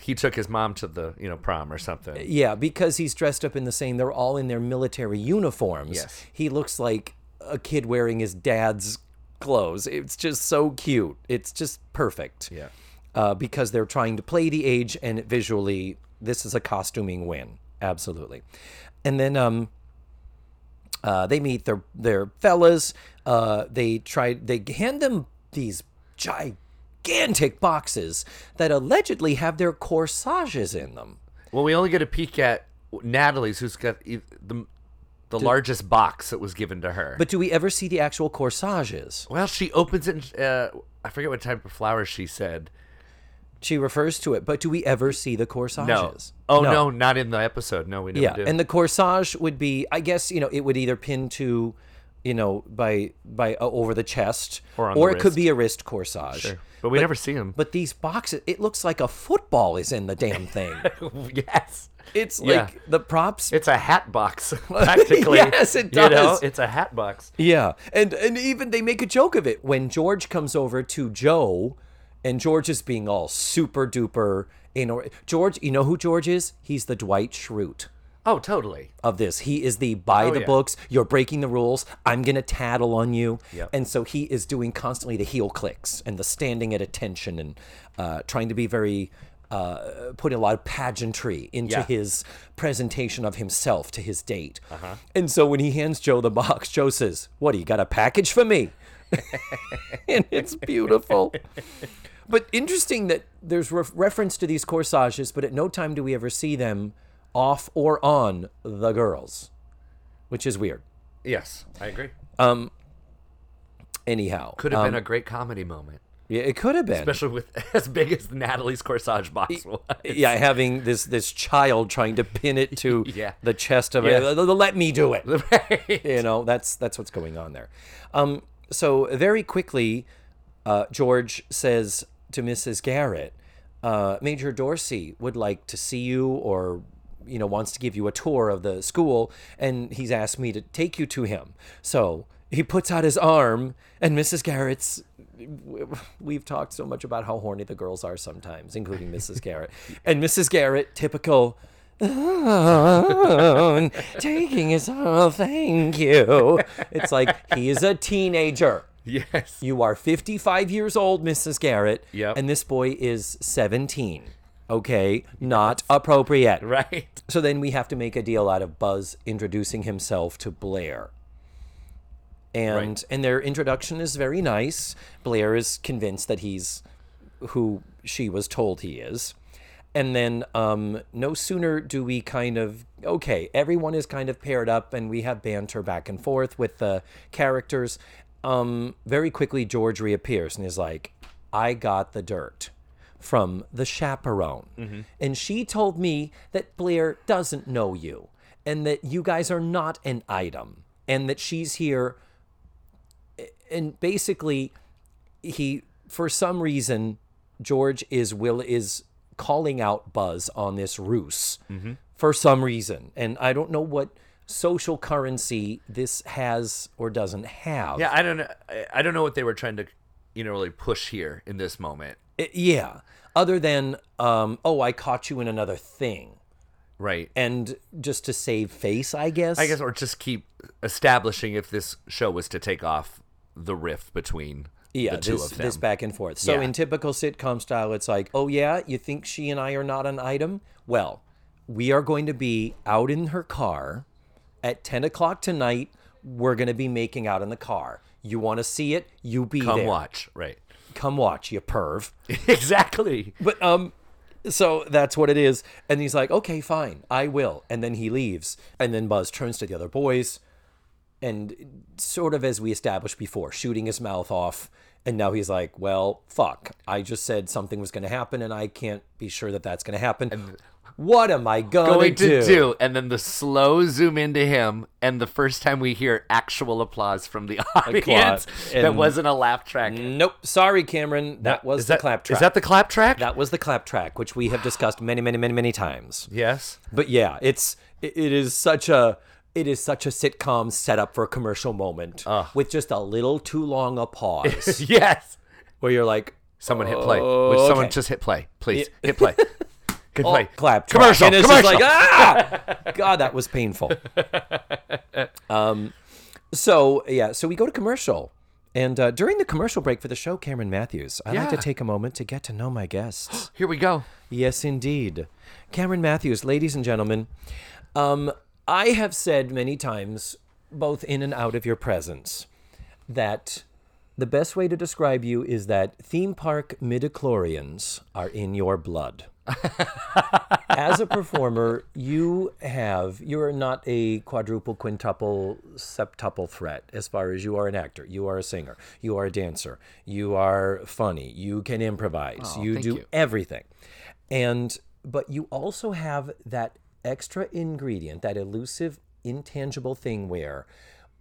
he took his mom to the you know prom or something. Yeah, because he's dressed up in the same. They're all in their military uniforms. Yes. he looks like a kid wearing his dad's clothes. It's just so cute. It's just perfect. Yeah. Uh, because they're trying to play the age and visually this is a costuming win absolutely and then um uh, they meet their their fellas uh, they try they hand them these gigantic boxes that allegedly have their corsages in them Well, we only get a peek at Natalie's, who's got the the largest box that was given to her. but do we ever see the actual corsages well, she opens it. And, uh, I forget what type of flowers she said. She refers to it but do we ever see the corsages No. Oh no. not in the episode. No, we never yeah do. and the corsage would be i guess you know it would either pin to you know by by uh, over the chest Or on the it could be a wrist corsage Sure. but we never see them. but these boxes it looks like a football is in the damn thing yes, it's Yeah. like the props it's a hat box practically. Yes, it You know, does. it's a hat box. yeah and and even they make a joke of it when george comes over to joe and george is being all super duper know george you know who george is he's the dwight schrute Oh, totally. of this. He is the by Oh, the yeah. books, you're breaking the rules, I'm going to tattle on you. Yep. And so he is doing constantly the heel clicks and the standing at attention and uh, trying to be very, uh, putting a lot of pageantry into Yeah. his presentation of himself to his date. Uh-huh. And so when he hands Joe the box, Joe says, What, do you got a package for me? and it's beautiful. But interesting that there's ref reference to these corsages, but at no time do we ever see them off or on the girls, which is weird. Yes, I agree. Um. Anyhow, Could have um, been a great comedy moment, yeah, it could have been. especially with as big as Natalie's corsage box was. yeah, having this this child trying to pin it to Yeah. the chest of Yeah. it. Let me do it. Right. you know that's that's what's going on there um so very quickly uh george says to mrs garrett uh major dorsey would like to see you or you know wants to give you a tour of the school and he's asked me to take you to him. So he puts out his arm and mrs garrett's we've talked so much about how horny the girls are sometimes including mrs garrett. And mrs garrett typical "Oh, taking his oh thank you. It's like he is a teenager Yes. you are 55 years old mrs garrett Yep. and this boy is 17 okay not appropriate Right. so then we have to make a deal out of buzz introducing himself to blair and Right. and their introduction is very nice blair is convinced that he's who she was told he is and then um, no sooner do we kind of okay everyone is kind of paired up and we have banter back and forth with the characters um, very quickly george reappears and is like i got the dirt from the chaperone. And she told me that blair doesn't know you and that you guys are not an item and that she's here. And basically he for some reason george is will is calling out buzz on this ruse for some reason. And i don't know what social currency this has or doesn't have Yeah, I don't know. I- don't know what they were trying to, you know, really push here in this moment. I- yeah other than um oh i caught you in another thing Right. and just to save face i guess I guess, or just keep establishing if this show was to take off the rift between yeah, the two this, of them. this back and forth. So Yeah. in typical sitcom style, it's like, oh yeah, you think she and I are not an item? Well, we are going to be out in her car at ten o'clock tonight. We're going to be making out in the car. You want to see it? You be Come there. watch. Right. Come watch, you perv. exactly. But um, so that's what it is. And he's like, okay, fine, I will. And then he leaves. And then Buzz turns to the other boys, and sort of as we established before, shooting his mouth off. And now he's like, well, fuck. I just said something was going to happen, and I can't be sure that that's going to happen. What am I Going do? to do, and then the slow zoom into him, and the first time we hear actual applause from the audience that wasn't a laugh track. Nope. Sorry, Cameron. That was Is the that clap track. Is that the clap track? that was the clap track, which we have discussed many, many, many, many times. yes. But yeah, it's it, it is such a it is such a sitcom setup for a commercial moment with just a little too long a pause yes. where you're like Someone hit play. Would oh, someone just hit play, please? Hit play. Good oh, play. clap track. Commercial. And it's commercial. just like ah, God, that was painful. um, so yeah, so we go to commercial. And uh, during the commercial break for the show, Cameron Matthews, I like to take a moment to get to know my guests. Here we go. Yes, indeed. Cameron Matthews, ladies and gentlemen, um, I have said many times, both in and out of your presence, that the best way to describe you is that theme park midichlorians are in your blood. As a performer, you have, you're not a quadruple, quintuple, septuple threat as far as you are an actor. You are a singer. You are a dancer. You are funny. You can improvise. Oh, you do you. everything. And, but you also have that extra ingredient, that elusive, intangible thing where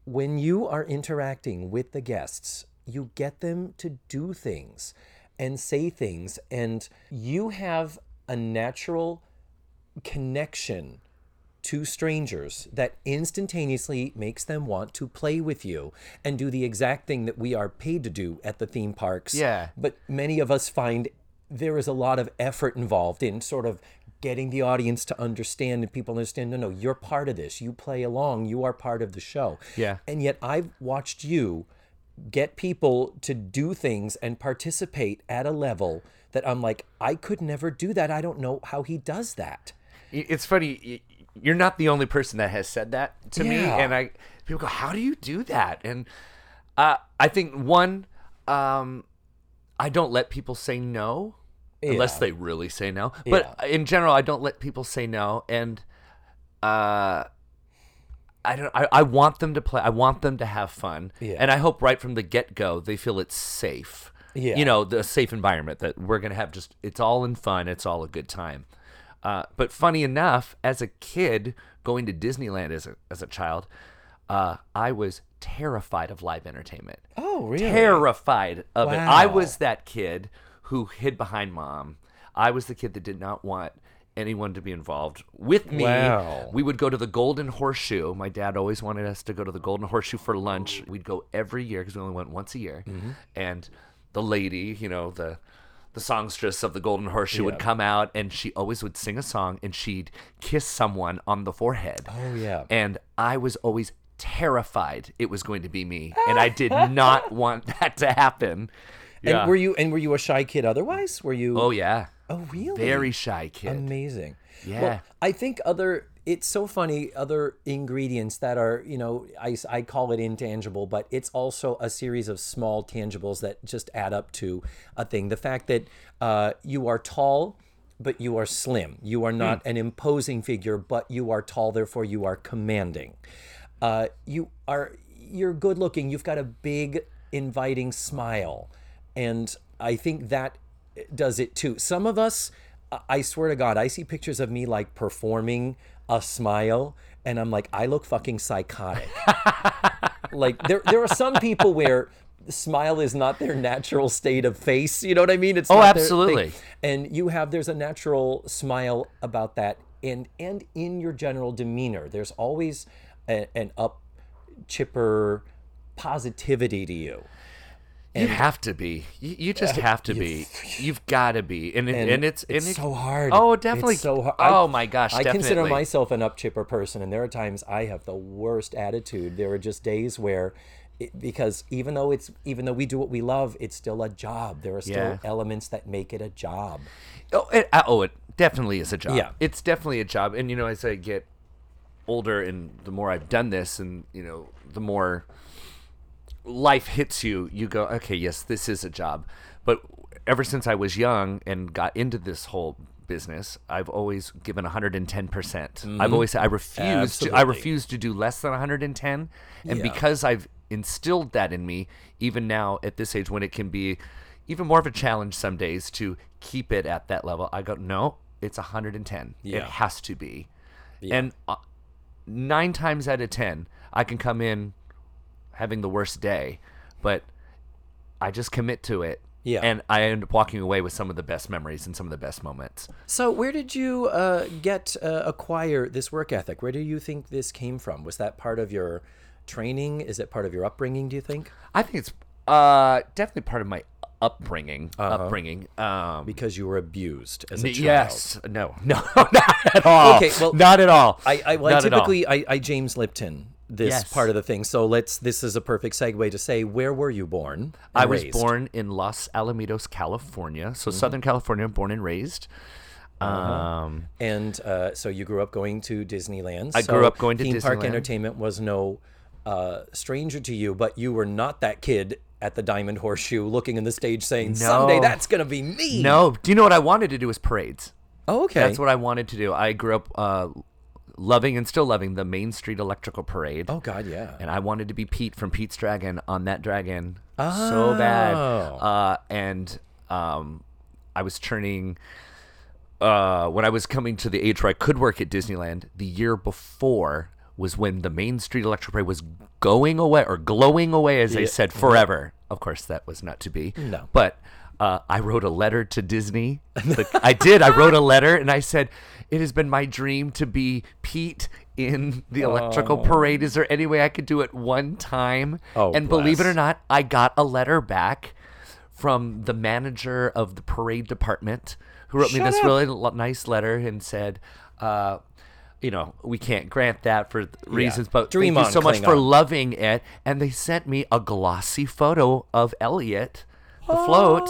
when you are interacting with the guests, you get them to do things and say things, and you have a natural connection to strangers that instantaneously makes them want to play with you and do the exact thing that we are paid to do at the theme parks. Yeah. But many of us find there is a lot of effort involved in sort of getting the audience to understand and people understand no no you're part of this you play along you are part of the show Yeah. and yet i've watched you get people to do things and participate at a level that i'm like i could never do that i don't know how he does that It's funny. You're not the only person that has said that to me, and I people go, "How do you do that?" And uh, I think one, um, I don't let people say no unless they really say no. But Yeah. in general, I don't let people say no, and uh, I don't. I, I want them to play. I want them to have fun. Yeah. And I hope right from the get go they feel it's safe. Yeah. You know, the safe environment that we're gonna have. Just it's all in fun. It's all a good time. Uh, but funny enough, as a kid going to Disneyland as a as a child, uh, I was terrified of live entertainment. Oh, really? Terrified of it. I was that kid who hid behind mom. I was the kid that did not want anyone to be involved with me. Wow. We would go to the Golden Horseshoe. My dad always wanted us to go to the Golden Horseshoe for lunch. We'd go every year because we only went once a year. Mm-hmm. And the lady, you know, the the songstress of the Golden Horseshoe would come out and she always would sing a song and she'd kiss someone on the forehead. Oh, yeah. And I was always terrified it was going to be me. And I did not want that to happen. Yeah. And were you and were you a shy kid otherwise? Were you oh yeah. Oh, really? Very shy kid. Amazing. Yeah. Well, I think other. It's so funny. Other ingredients that are, you know, I, I call it intangible, but it's also a series of small tangibles that just add up to a thing. The fact that uh, you are tall, but you are slim. You are not an imposing figure, but you are tall. Therefore, you are commanding. Uh, you are. You're good looking. You've got a big, inviting smile, and I think that does it too. Some of us, I- swear to God, I see pictures of me like performing a smile, and I'm like, I look fucking psychotic. like there, there are some people where smile is not their natural state of face. You know what I mean? It's Oh, absolutely. And you have there's a natural smile about that, and and in your general demeanor, there's always a, an up, chipper positivity to you. You have to be. You, you just have to be. You've got to be. And, and, and it's, it's and it- so hard. Oh, definitely. It's so hard. Oh my gosh, I consider myself an up chipper person, and there are times I have the worst attitude. There are just days where, it, because even though it's even though we do what we love, it's still a job. There are still Yeah. elements that make it a job. Oh, it, uh, oh, it definitely is a job. Yeah. It's definitely a job. And, you know, as I get older and the more I've done this and, you know, the more life hits you, you go, okay, yes, this is a job. But ever since I was young and got into this whole business, I've always given 110%. percent I've always said I refuse to I Mm-hmm. Refuse to do less than 110. And Yeah. because I've instilled that in me, even now at this age when it can be even more of a challenge some days to keep it at that level, I go, no, it's 110. It has to be. And uh, nine times out of 10, I can come in having the worst day, but I just commit to it. Yeah. And I end up walking away with some of the best memories and some of the best moments. So, where did you uh, get uh, acquire this work ethic? Where do you think this came from? Was that part of your training? Is it part of your upbringing? Do you think? I think it's uh, definitely part of my upbringing. Uh-huh. Upbringing. Um, Because you were abused as a child. yes. No. No. Not at all. Okay, well, not at all. I, I, well, I Not at all. typically I, I James Lipton this Yes. part of the thing. So let's. This is a perfect segue to say where were you born? I was raised? Mm-hmm. born in Los Alamitos, California. So Southern California, born and raised. Um, and uh, so you grew up going to Disneyland. I So grew up going to theme park entertainment was no uh, stranger to you, but you were not that kid at the Diamond Horseshoe looking in the stage saying, "Someday that's gonna be me." no, do you know what I wanted to do was parades. Oh, okay. That's what I wanted to do. I grew up uh, loving and still loving the Main Street Electrical Parade. oh God, yeah. and I wanted to be Pete from Pete's Dragon on that dragon oh. so bad. Uh, and um, I was turning. Uh, when I was coming to the age where I could work at Disneyland, the year before was when the Main Street Electric Parade was going away or glowing away, as they said, forever. Of course, that was not to be. No. But uh, I wrote a letter to Disney. The- I did. I wrote a letter and I said, It has been my dream to be Pete in the electrical parade. Is there any way I could do it one time? Oh, and believe it or not, I got a letter back from the manager of the parade department who wrote me this up. really l- nice letter and said, uh, you know, we can't grant that for reasons, but Dream thank you so much for on. loving it. And they sent me a glossy photo of Elliott, the Oh. float,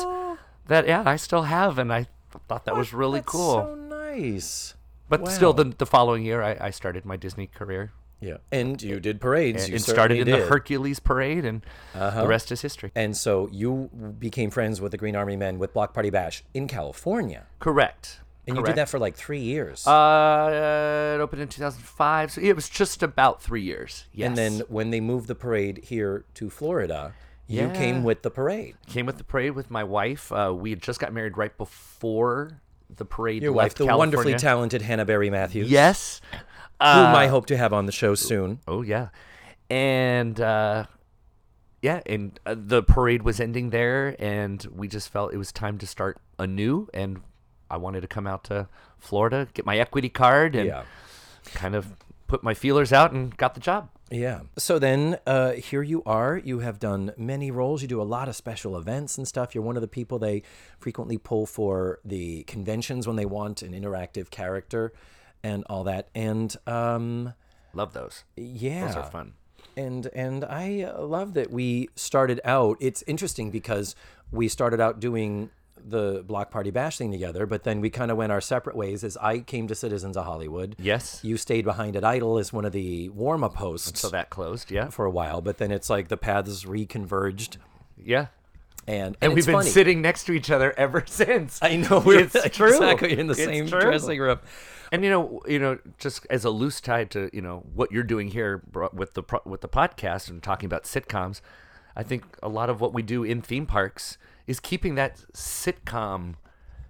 that yeah, I still have, and I thought that was really That's cool. So nice. but still, the the following year, I, I started my Disney career Yeah, and you did parades. and, you and started in certainly the. Uh-huh. Hercules parade, and the rest is history. And so you became friends with the Green Army Men with Block Party Bash in California. Correct. And you did that for like three years. Uh, it opened in 2005, so it was just about three years. Yes. And then when they moved the parade here to Florida, you Yeah. came with the parade. came with the parade with my wife. Uh, we had just got married right before the parade. Your wife, the wonderfully talented Hannah Berry Matthews. Yes. Whom Uh, I hope to have on the show soon. Oh yeah, and uh, yeah, and uh, the parade was ending there, and we just felt it was time to start anew, and I wanted to come out to Florida, get my equity card, and Yeah. kind of put my feelers out, and got the job. Yeah. So then uh, here you are. You have done many roles. You do a lot of special events and stuff. You're one of the people they frequently pull for the conventions when they want an interactive character and all that. And um, Love those. yeah, Those are fun. and and I love that we started out. It's interesting because we started out doing the block party bash thing together, but then we kind of went our separate ways. As I came to Citizens of Hollywood, Yes. you stayed behind at Idol as one of the warm up hosts So that closed. Yeah. for a while, but then it's like the paths reconverged, Yeah. and and, And we've been funny. sitting next to each other ever since. I know we're It's true. exactly in the It's same true. dressing room. And you know, you know, just as a loose tie to you know what you're doing here with the with the podcast and talking about sitcoms, I think a lot of what we do in theme parks is keeping that sitcom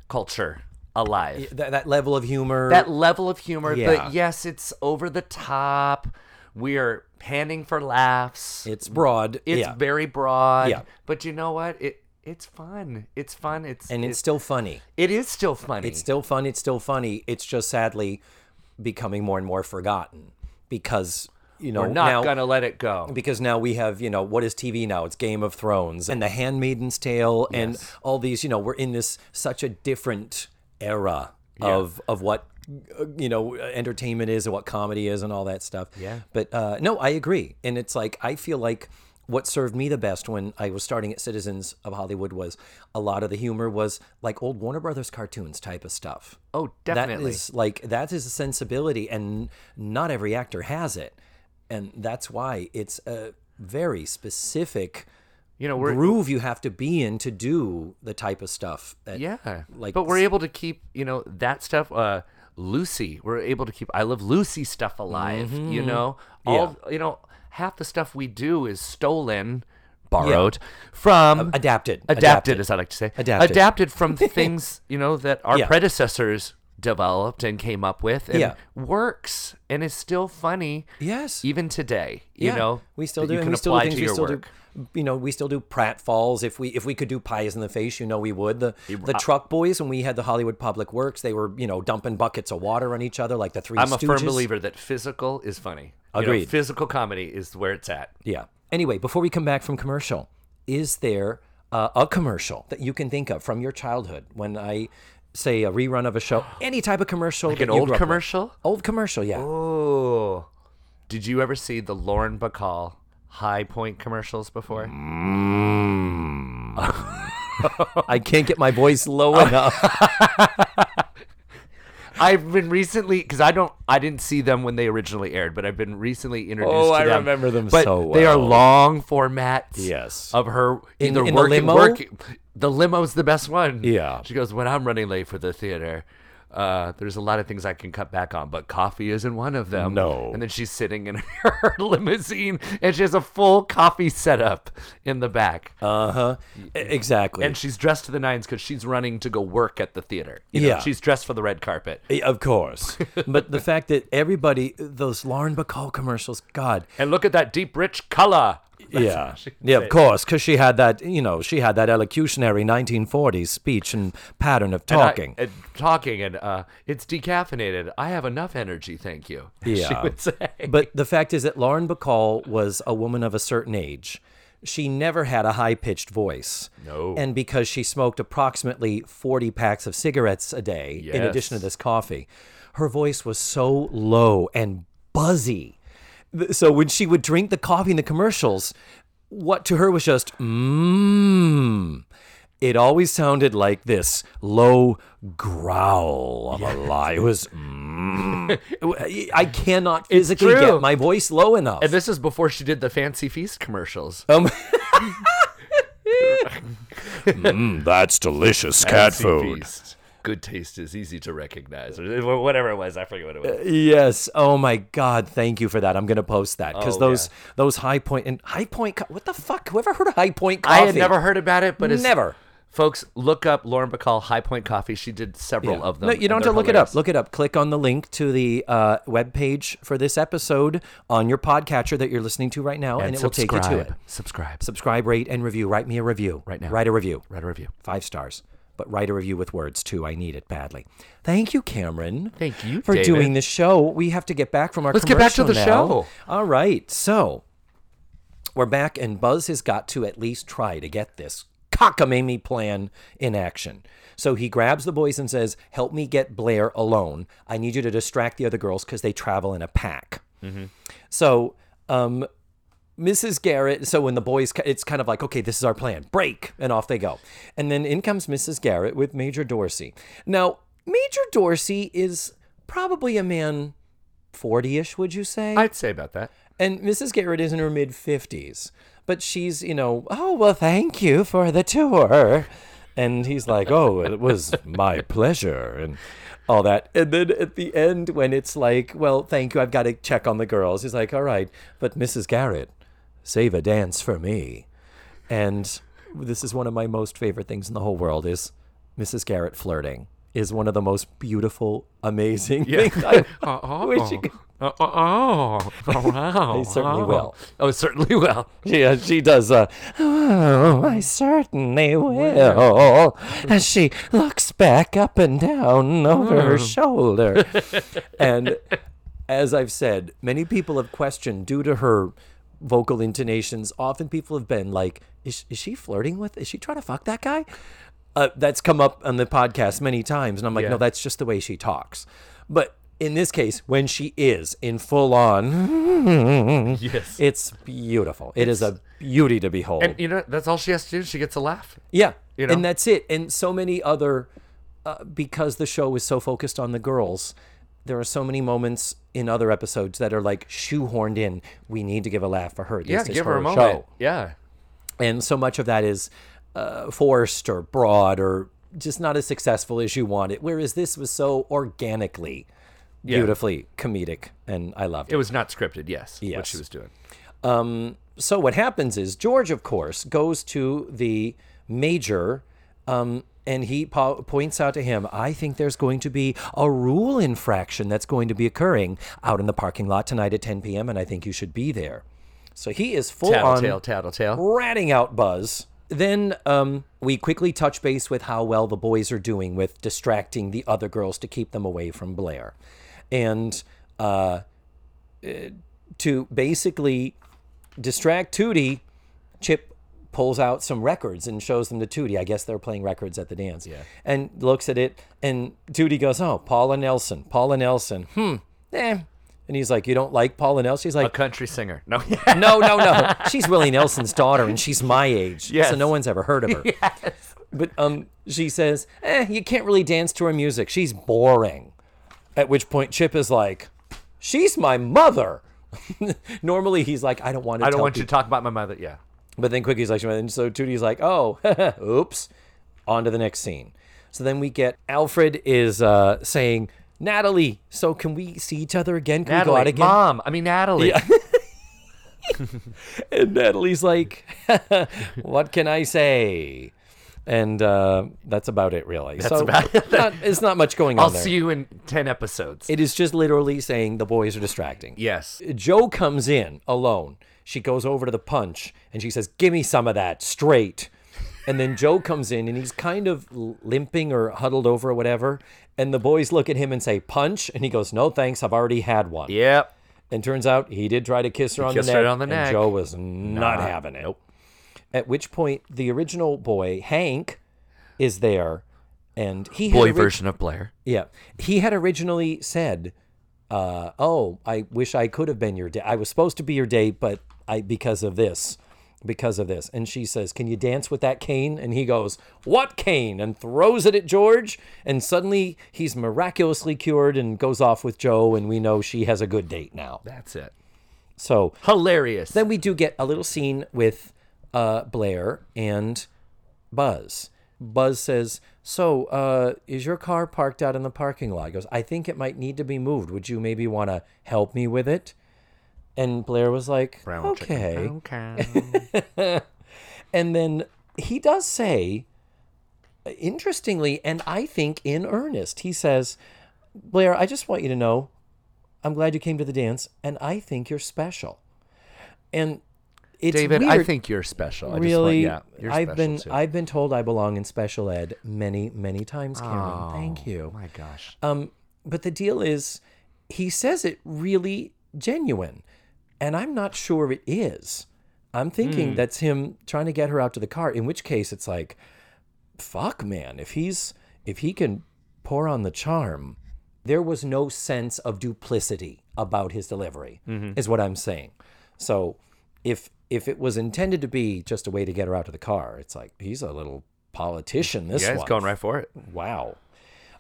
culture alive. That, that level of humor. That level of humor, Yeah. but yes, it's over the top. We are panning for laughs. it's broad. It's yeah. very broad. Yeah. But you know what? It it's fun. It's fun. It's and it- it's still funny. it is still funny. It's still fun. It's still funny. It's just sadly becoming more and more forgotten because you know We're not now, gonna let it go. because now we have you know what is TV now? It's Game of Thrones and The Handmaid's Tale and Yes. all these. You know, we're in this such a different era of of what uh, you know entertainment is and what comedy is and all that stuff. Yeah. But uh, no, I agree, and it's like I feel like what served me the best when I was starting at Citizens of Hollywood was a lot of the humor was like old Warner Brothers cartoons type of stuff. Oh, definitely. That is like that is a sensibility, and not every actor has it, and that's why it's a very specific you know, groove you have to be in to do the type of stuff. That, Yeah, like but we're able to keep you know that stuff. Uh, Lucy, we're able to keep. I love Lucy stuff alive. You know, all you know, half the stuff we do is stolen, borrowed from adapted, adapted, as I like to say, Adapted. adapted from things you know that our Yeah. predecessors developed and came up with, and Yeah. works and is still funny. Yes. even today. You yeah, know, we still do, You and can we still do apply things to we your still work. do. You know, we still do pratfalls. If we if we could do pies in the face, you know, we would. The the truck boys when we had the Hollywood Public Works, they were you know dumping buckets of water on each other like the three. I'm a firm believer that physical is funny. You know, Agreed. physical comedy is where it's at. Yeah. Anyway, before we come back from commercial, is there uh, a commercial that you can think of from your childhood when I say a rerun of a show, any type of commercial, Like an old up with? commercial? Old commercial, yeah. Oh. Did you ever see the Lauren Bacall High Point commercials before? Mm. I can't get my voice low enough. I've been recently because I don't I didn't see them when they originally aired, but I've been recently introduced Oh, to I them. remember them but so well. They are long formats. Yes. Of her In- either in the working limo? working the limo's the best one. Yeah. She goes, When I'm running late for the theater, uh, there's a lot of things I can cut back on, but coffee isn't one of them. No. And then she's sitting in her limousine and she has a full coffee setup in the back. Uh huh. Exactly. and she's dressed to the nines because she's running to go work at the theater. You know, Yeah. she's dressed for the red carpet. Of course. but the fact that everybody, those Lauren Bacall commercials, God. And look at that deep, rich color. Yeah. Yeah, of course, because she had that, you know, she had that elocutionary 1940s speech and pattern of And I- talking. and talking, and uh, it's decaffeinated. I have enough energy, thank you. She would say. but the fact is that Lauren Bacall was a woman of a certain age. She never had a high pitched voice. No. And because she smoked approximately 40 packs of cigarettes a day, in addition to this coffee, her voice was so low and buzzy. So when she would drink the coffee in the commercials, what to her was just, mmm. It always sounded like this low growl of a lie. It was, mm. I cannot physically get my voice low enough. And this is before she did the Fancy Feast commercials. Um, Mm, that's delicious cat Fancy food. Feast. Good taste is easy to recognize, or whatever it was. I forget what it was. Yes. Oh my God. Thank you for that. I'm gonna post that because Oh, those yeah. those high point and high point. Co- what the fuck? Whoever heard of high point coffee? I had never heard about it, but it's, Never. Folks, look up Lauren Bacall High Point Coffee. She did several Yeah. of them. No, you don't have to look it up. Look it up. Click on the link to the uh, web page for this episode on your podcatcher that you're listening to right now, and, it will take you to it. Subscribe. Subscribe, rate, and review. Write me a review Right now. Write a review. Write a review. Five stars. But write a review with words too. I need it badly. Thank you, Cameron. Thank you, for David. doing this show. We have to get back from our. Let's get back to the now. show. All right, so we're back, and Buzz has got to at least try to get this cockamamie plan in action. So he grabs the boys and says, "Help me get Blair alone. I need you to distract the other girls because they travel in a pack." So, um, Mrs. Garrett. So when the boys, it's kind of like, okay, this is our plan. Break, and off they go. And then in comes Mrs. Garrett with Major Dorsey. Now, Major Dorsey is probably a man, forty-ish, would you say? I'd say about that. and Mrs. Garrett is in her mid fifties, but she's, you know, oh well, thank you for the tour. And he's like, oh, it was my pleasure, and all that. And then at the end, when it's like, well, thank you, I've got to check on the girls. He's like, all right, but Mrs. Garrett, save a dance for me. And this is one of my most favorite things in the whole world is Mrs. Garrett flirting is one of the most beautiful, amazing things. I wish you could. Oh, oh, oh, wow. They certainly will. Oh, certainly will. Yeah, she does. Uh, oh, I certainly will. As she looks back up and down over her shoulder. and as I've said, many people have questioned due to her vocal intonations. Often people have been like, "Is, is she flirting with? Is she trying to fuck that guy?" Uh, that's come up on the podcast many times, and I'm like, Yeah. no, that's just the way she talks. But in this case, when she is in full on, Yes. it's beautiful. It is a beauty to behold. And you know, that's all she has to do. She gets a laugh. yeah, you know? and that's it. And so many other, uh, because the show is so focused on the girls, there are so many moments in other episodes that are like shoehorned in. We need to give a laugh for her. This Yeah, is give her a show. moment. Yeah. and so much of that is uh, forced or broad or just not as successful as you want it. Whereas this was so organically, beautifully comedic, and I loved it. It was not scripted, yes, what she was doing. Um, so what happens is George, of course, goes to the major, um, and he po- points out to him, "I think there's going to be a rule infraction that's going to be occurring out in the parking lot tonight at 10 p.m., and I think you should be there." So he is full on Tattletale, tattletale. ratting out Buzz. Then um, we quickly touch base with how well the boys are doing with distracting the other girls to keep them away from Blair. And uh, eh, to basically distract Tootie, Chip pulls out some records and shows them to Tootie. I guess they're playing records at the dance. Yeah. And looks at it, and Tootie goes, Oh, Paula Nelson, Paula Nelson. Hmm, eh. And he's like, You don't like Paula Nelson? She's like, A country singer. No. no, no, no. She's Willie Nelson's daughter, and she's my age. Yes. So no one's ever heard of her. Yes. But um, she says, eh, you can't really dance to her music. She's boring. At which point Chip is like, she's my mother. Normally he's like, I don't want to I don't want you to talk about my mother. Yeah. But then Quickie's like, and so Tootie's like, oh, oops. On to the next scene. So then we get Alfred is uh, saying, Natalie, so can we see each other again? Can we go out again? mom. I mean Natalie. And Natalie's like, "What can I say?" And uh, that's about it, really. That's so about it. not, it's not much going on I'll see you in ten episodes. It is just literally saying the boys are distracting. yes. Joe comes in alone. She goes over to the punch and she says, "Give me some of that straight." And then Joe comes in and he's kind of limping or huddled over or whatever. And the boys look at him and say, "Punch," and he goes, "No, thanks. I've already had one." Yep. And turns out he did try to kiss her on the neck. her on the and neck. Joe was not having it. At which point, the original boy, Hank, is there. And he Boy had ori- version of Blair. Yeah. He had originally said, uh, Oh, I wish I could have been your date. I was supposed to be your date, but I because of this. Because of this. And she says, Can you dance with that cane? And he goes, What cane? And throws it at George. And suddenly he's miraculously cured and goes off with Joe. And we know she has a good date now. That's it. So Hilarious. then we do get a little scene with uh, Blair and Buzz. Buzz says, "So, uh, is your car parked out in the parking lot?" He goes, "I think it might need to be moved. Would you maybe want to help me with it?" And Blair was like, Brown chicken, "Okay." And then he does say, interestingly, and I think in earnest, he says, Blair, I just want you to know, I'm glad you came to the dance, and I think you're special. And it's David, weird. I think you're special. I really, just want, yeah, you're I've special been too. I've been told I belong in special ed many many times, Karen. Thank you. Oh, you. my gosh. Um, but the deal is, he says it really genuine, and I'm not sure it is. I'm thinking that's him trying to get her out to the car. In which case, it's like, fuck, man. If he's if he can pour on the charm, there was no sense of duplicity about his delivery, is what I'm saying. So, if if it was intended to be just a way to get her out to the car, it's like he's a little politician. This yeah, he's going right for it. Wow.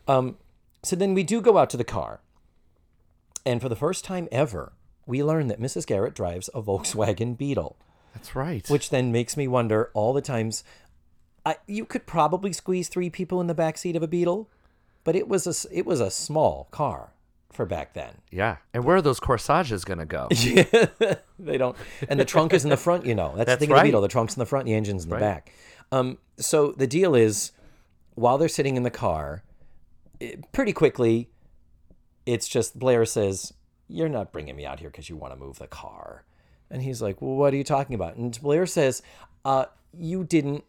Um, so then we do go out to the car. And for the first time ever, we learn that Mrs. Garrett drives a Volkswagen Beetle, That's right. which then makes me wonder all the times. I, you could probably squeeze three people in the back seat of a Beetle, but it was a it was a small car for back then. yeah. And where are those corsages gonna go? they don't, and the trunk is in the front. You know, that's, That's the thing of the. Beetle. The trunk's in the front, the engine's in the Right. back. Um, so the deal is, while they're sitting in the car, it- pretty quickly, it's just Blair says, "You're not bringing me out here because you want to move the car," and he's like, "Well, what are you talking about?" And Blair says, uh, "You didn't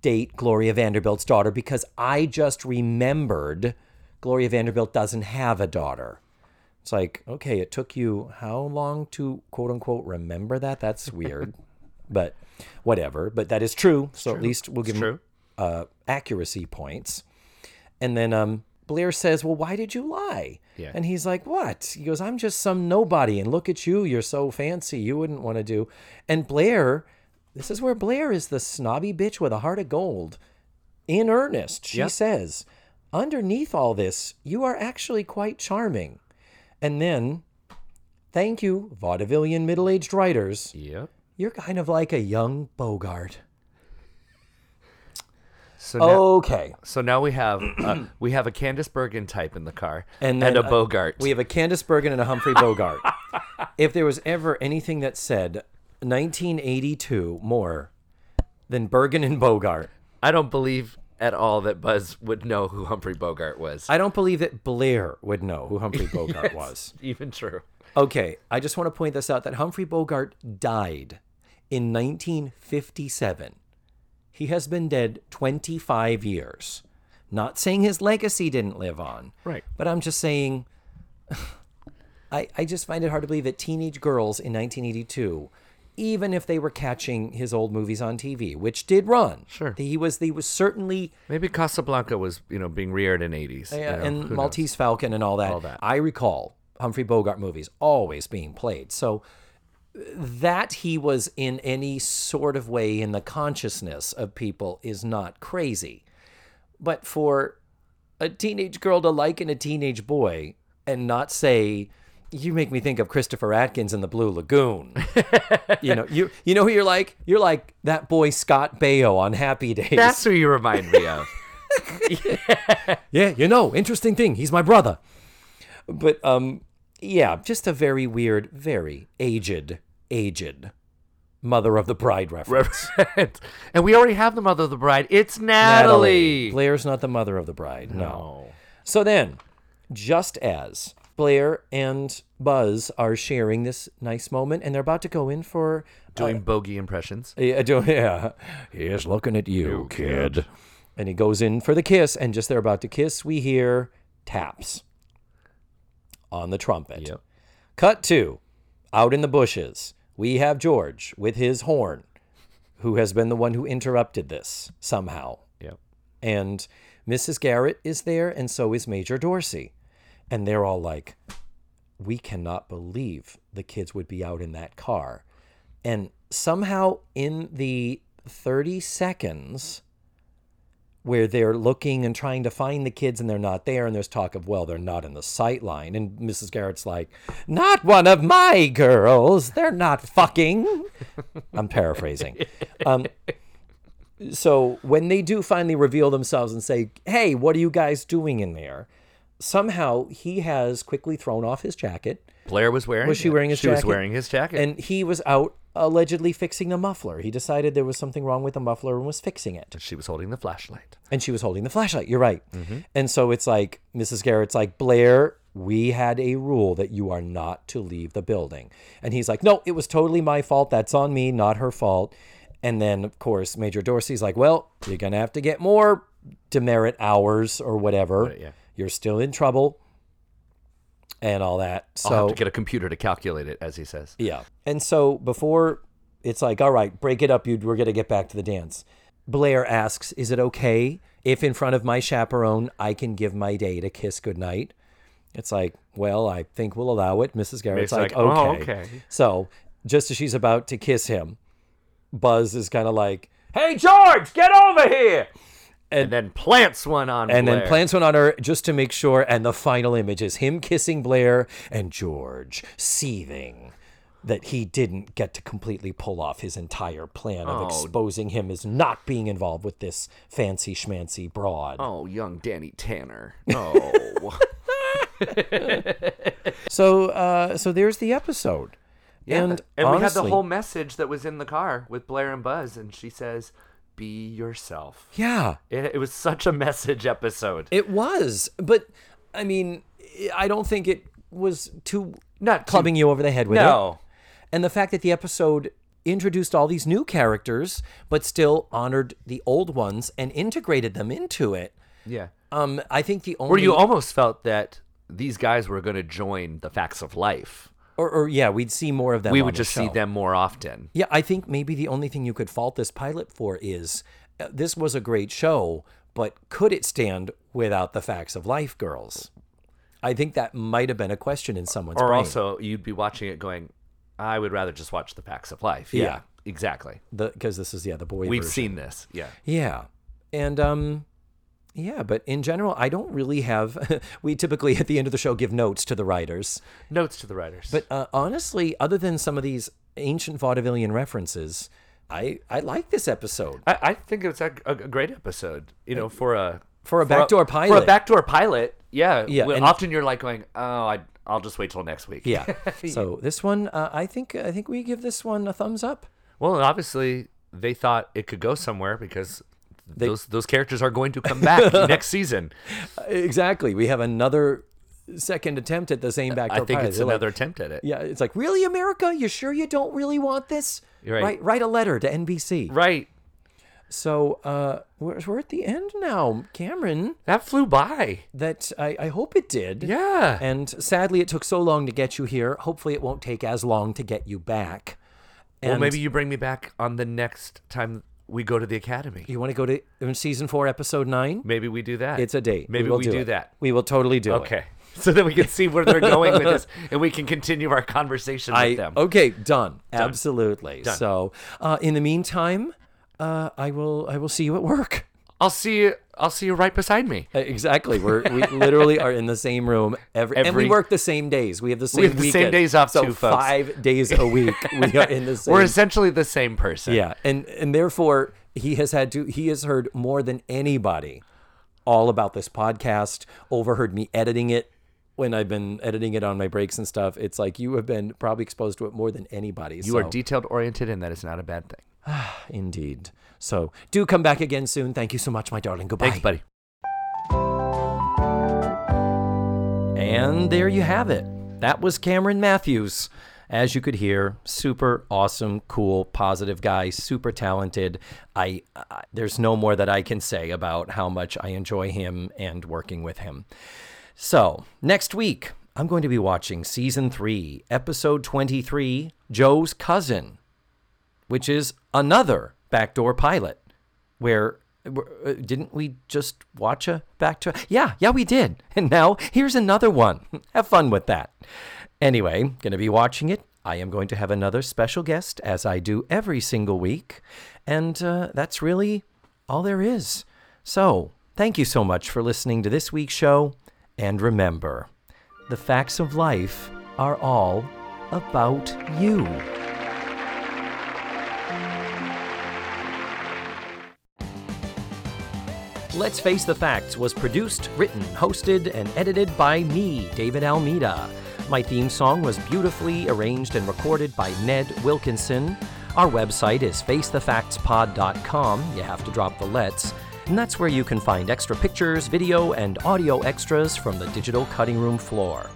date Gloria Vanderbilt's daughter because I just remembered Gloria Vanderbilt doesn't have a daughter." It's like, okay, it took you how long to quote unquote remember that? That's weird. but whatever. But that is true. So at least we'll give him uh, accuracy points. And then um, Blair says, Well, why did you lie? Yeah. And he's like, What? He goes, I'm just some nobody. And look at you. You're so fancy. You wouldn't want to do. And Blair, this is where Blair is the snobby bitch with a heart of gold. In earnest, she Yeah. says, Underneath all this, you are actually quite charming. And then, thank you, vaudevillian middle aged writers. Yep. You're kind of like a young Bogart. So now, Okay. so now we have uh, we have a Candice Bergen type in the car And and, a uh, Bogart. We have a Candice Bergen and a Humphrey Bogart. if there was ever anything that said 1982 more than Bergen and Bogart, I don't believe at all that Buzz would know who Humphrey Bogart was. I don't believe that Blair would know who Humphrey Bogart was. Even true. Okay, I just want to point this out that Humphrey Bogart died in 1957. He has been dead 25 years. Not saying his legacy didn't live on. Right. But I'm just saying I, I just find it hard to believe that teenage girls in 1982, even if they were catching his old movies on TV, which did run, Sure. he was he was certainly Maybe Casablanca was you know being reared in 80s. you know, and who knows? Maltese Falcon and all that. All that. I recall Humphrey Bogart movies always being played. So that he was in any sort of way in the consciousness of people is not crazy. But for a teenage girl to liken a teenage boy and not say, you make me think of Christopher Atkins in the Blue Lagoon. you know, you you know who you're like? You're like that boy Scott Baio on Happy Days. That's who you remind me of. Yeah, you know, interesting thing. He's my brother. But um yeah, just a very weird, very aged, aged mother of the bride reference. and we already have the mother of the bride. It's Natalie. Blair's not the mother of the bride. No. No. So then, just as Blair and Buzz are sharing this nice moment and they're about to go in for uh, Doing bogey impressions. Yeah, do- yeah. He's looking at you, kid. And he goes in for the kiss, and just they're about to kiss, we hear taps on the trumpet. Yep. Cut to out in the bushes. We have George with his horn, who has been the one who interrupted this somehow. Yep. And Mrs. Garrett is there, and so is Major Dorsey. And they're all like, we cannot believe the kids would be out in that car. And somehow, in the 30 seconds where they're looking and trying to find the kids and they're not there, and there's talk of, well, they're not in the sight line. And Mrs. Garrett's like, not one of my girls. They're not fucking. I'm paraphrasing. Um, so when they do finally reveal themselves and say, "Hey, what are you guys doing in there?" Somehow he has quickly thrown off his jacket, Blair was wearing. Was she wearing his jacket? She was wearing his jacket. and he was out allegedly fixing the muffler. He decided there was something wrong with the muffler and was fixing it. And she was holding the flashlight. And she was holding the flashlight. You're right. Mm-hmm. And so it's like Mrs. Garrett's like, Blair, we had a rule that you are not to leave the building. And he's like, no, it was totally my fault. That's on me, not her fault. And then, of course, Major Dorsey's like, well, you're going to have to get more demerit hours or whatever. yeah. You're still in trouble and all that. So I'll So have to get a computer to calculate it, as he says. yeah. And so before it's like, all right, break it up, you we're gonna get back to the dance. Blair asks, Is it okay if in front of my chaperone I can give my date a kiss goodnight? It's like, well, I think we'll allow it. Mrs. Garrett's It's like, like, oh, okay. okay. So just as she's about to kiss him, Buzz is kind of like, Hey George, get over here. And, then plants one on her. And Blair. then plants one on her just to make sure. And the final image is him kissing Blair and George seething that he didn't get to completely pull off his entire plan of Oh. exposing him as not being involved with this fancy schmancy broad. Oh, young Danny Tanner. Oh. So, uh, so there's the episode. and and we had the whole message that was in the car with Blair and Buzz, and she says, "Be yourself." yeah, It, it was such a message episode. it was. But I mean, I don't think it was too Not too- clubbing you over the head with it. no, and the fact that the episode introduced all these new characters but still honored the old ones and integrated them into it yeah. um i think the only Where you almost felt that these guys were going to join the Facts of Life. Or, or yeah we'd see more of them we would just see them more often. yeah i think maybe the only thing you could fault this pilot for is uh, this was a great show but could it stand without the facts of life girls i think that might have been a question in someone's Or brain also, you'd be watching it going, "I would rather just watch the Facts of Life." Yeah. Yeah, exactly. because this is yeah the boy We've version. seen this. Yeah. Yeah. And um yeah, but in general, I don't really have we typically at the end of the show give notes to the writers. Notes to the writers. But uh, honestly, other than some of these ancient vaudevillian references, I I like this episode. I, I think it's a, a great episode. You know, for a For a backdoor For pilot. For a backdoor pilot, yeah. Yeah, well, often you're like going, "Oh, I, I'll just wait till next week." Yeah. so this one uh, I think I think we give this one a thumbs up. Well, obviously they thought it could go somewhere because those those characters are going to come back next season. Exactly. We have another second attempt at the same backdoor I think pilot. it's They're like, another attempt at it. yeah, it's like, "Really America? You sure you don't really want this?" You're right. Write, write a letter to NBC. Right. So uh, we're, we're at the end now, Cameron. That flew by. That I, I hope it did. Yeah. And sadly, it took so long to get you here. Hopefully, it won't take as long to get you back. And well, maybe you bring me back on the next time we go to the academy. you want to go to in season four, episode nine. Maybe we do that. It's a date. Maybe will we do it. that. We will totally do it. Okay. So that we can see where they're going with this, and we can continue our conversation with them. okay, done. Absolutely. Done. So, uh, in the meantime, uh, I will I will see you at work. I'll see you. I'll see you right beside me. Uh, Exactly. We're we literally are in the same room every, and we work the same days. We have the same we have the same days off so too, folks. Five days a week we are in the same. We're essentially the same person. yeah, and and therefore he has had to he has heard more than anybody all about this podcast. Overheard me editing it when I've been editing it on my breaks and stuff. It's like you have been probably exposed to it more than anybody. You are detailed oriented, and that is not a bad thing. indeed. So do come back again soon. Thank you so much, my darling. Goodbye. Thanks, buddy. And there you have it. That was Cameron Matthews. As you could hear, super awesome, cool, positive guy, super talented. I, I there's no more that I can say about how much I enjoy him and working with him. So, next week, I'm going to be watching season 3, episode 23, Jo's cousin, which is another backdoor pilot where uh, didn't we just watch a back to yeah yeah we did. And now here's another one. Have fun with that. Anyway gonna be watching it. I am going to have another special guest as i do every single week. And uh, that's really all there is. So thank you so much for listening to this week's show. And remember the facts of life are all about you Let's Face the Facts was produced, written, hosted, and edited by me, David Almeida. My theme song was beautifully arranged and recorded by Ned Wilkinson. Our website is facethefactspod.com. You have to drop the let's. And that's where you can find extra pictures, video, and audio extras from the digital cutting room floor.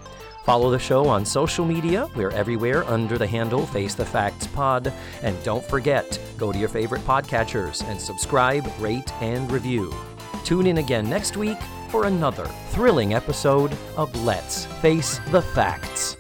Follow the show on social media. We're everywhere under the handle Face the Facts Pod. And don't forget, go to your favorite podcatchers and subscribe, rate, and review. Tune in again next week for another thrilling episode of Let's Face the Facts.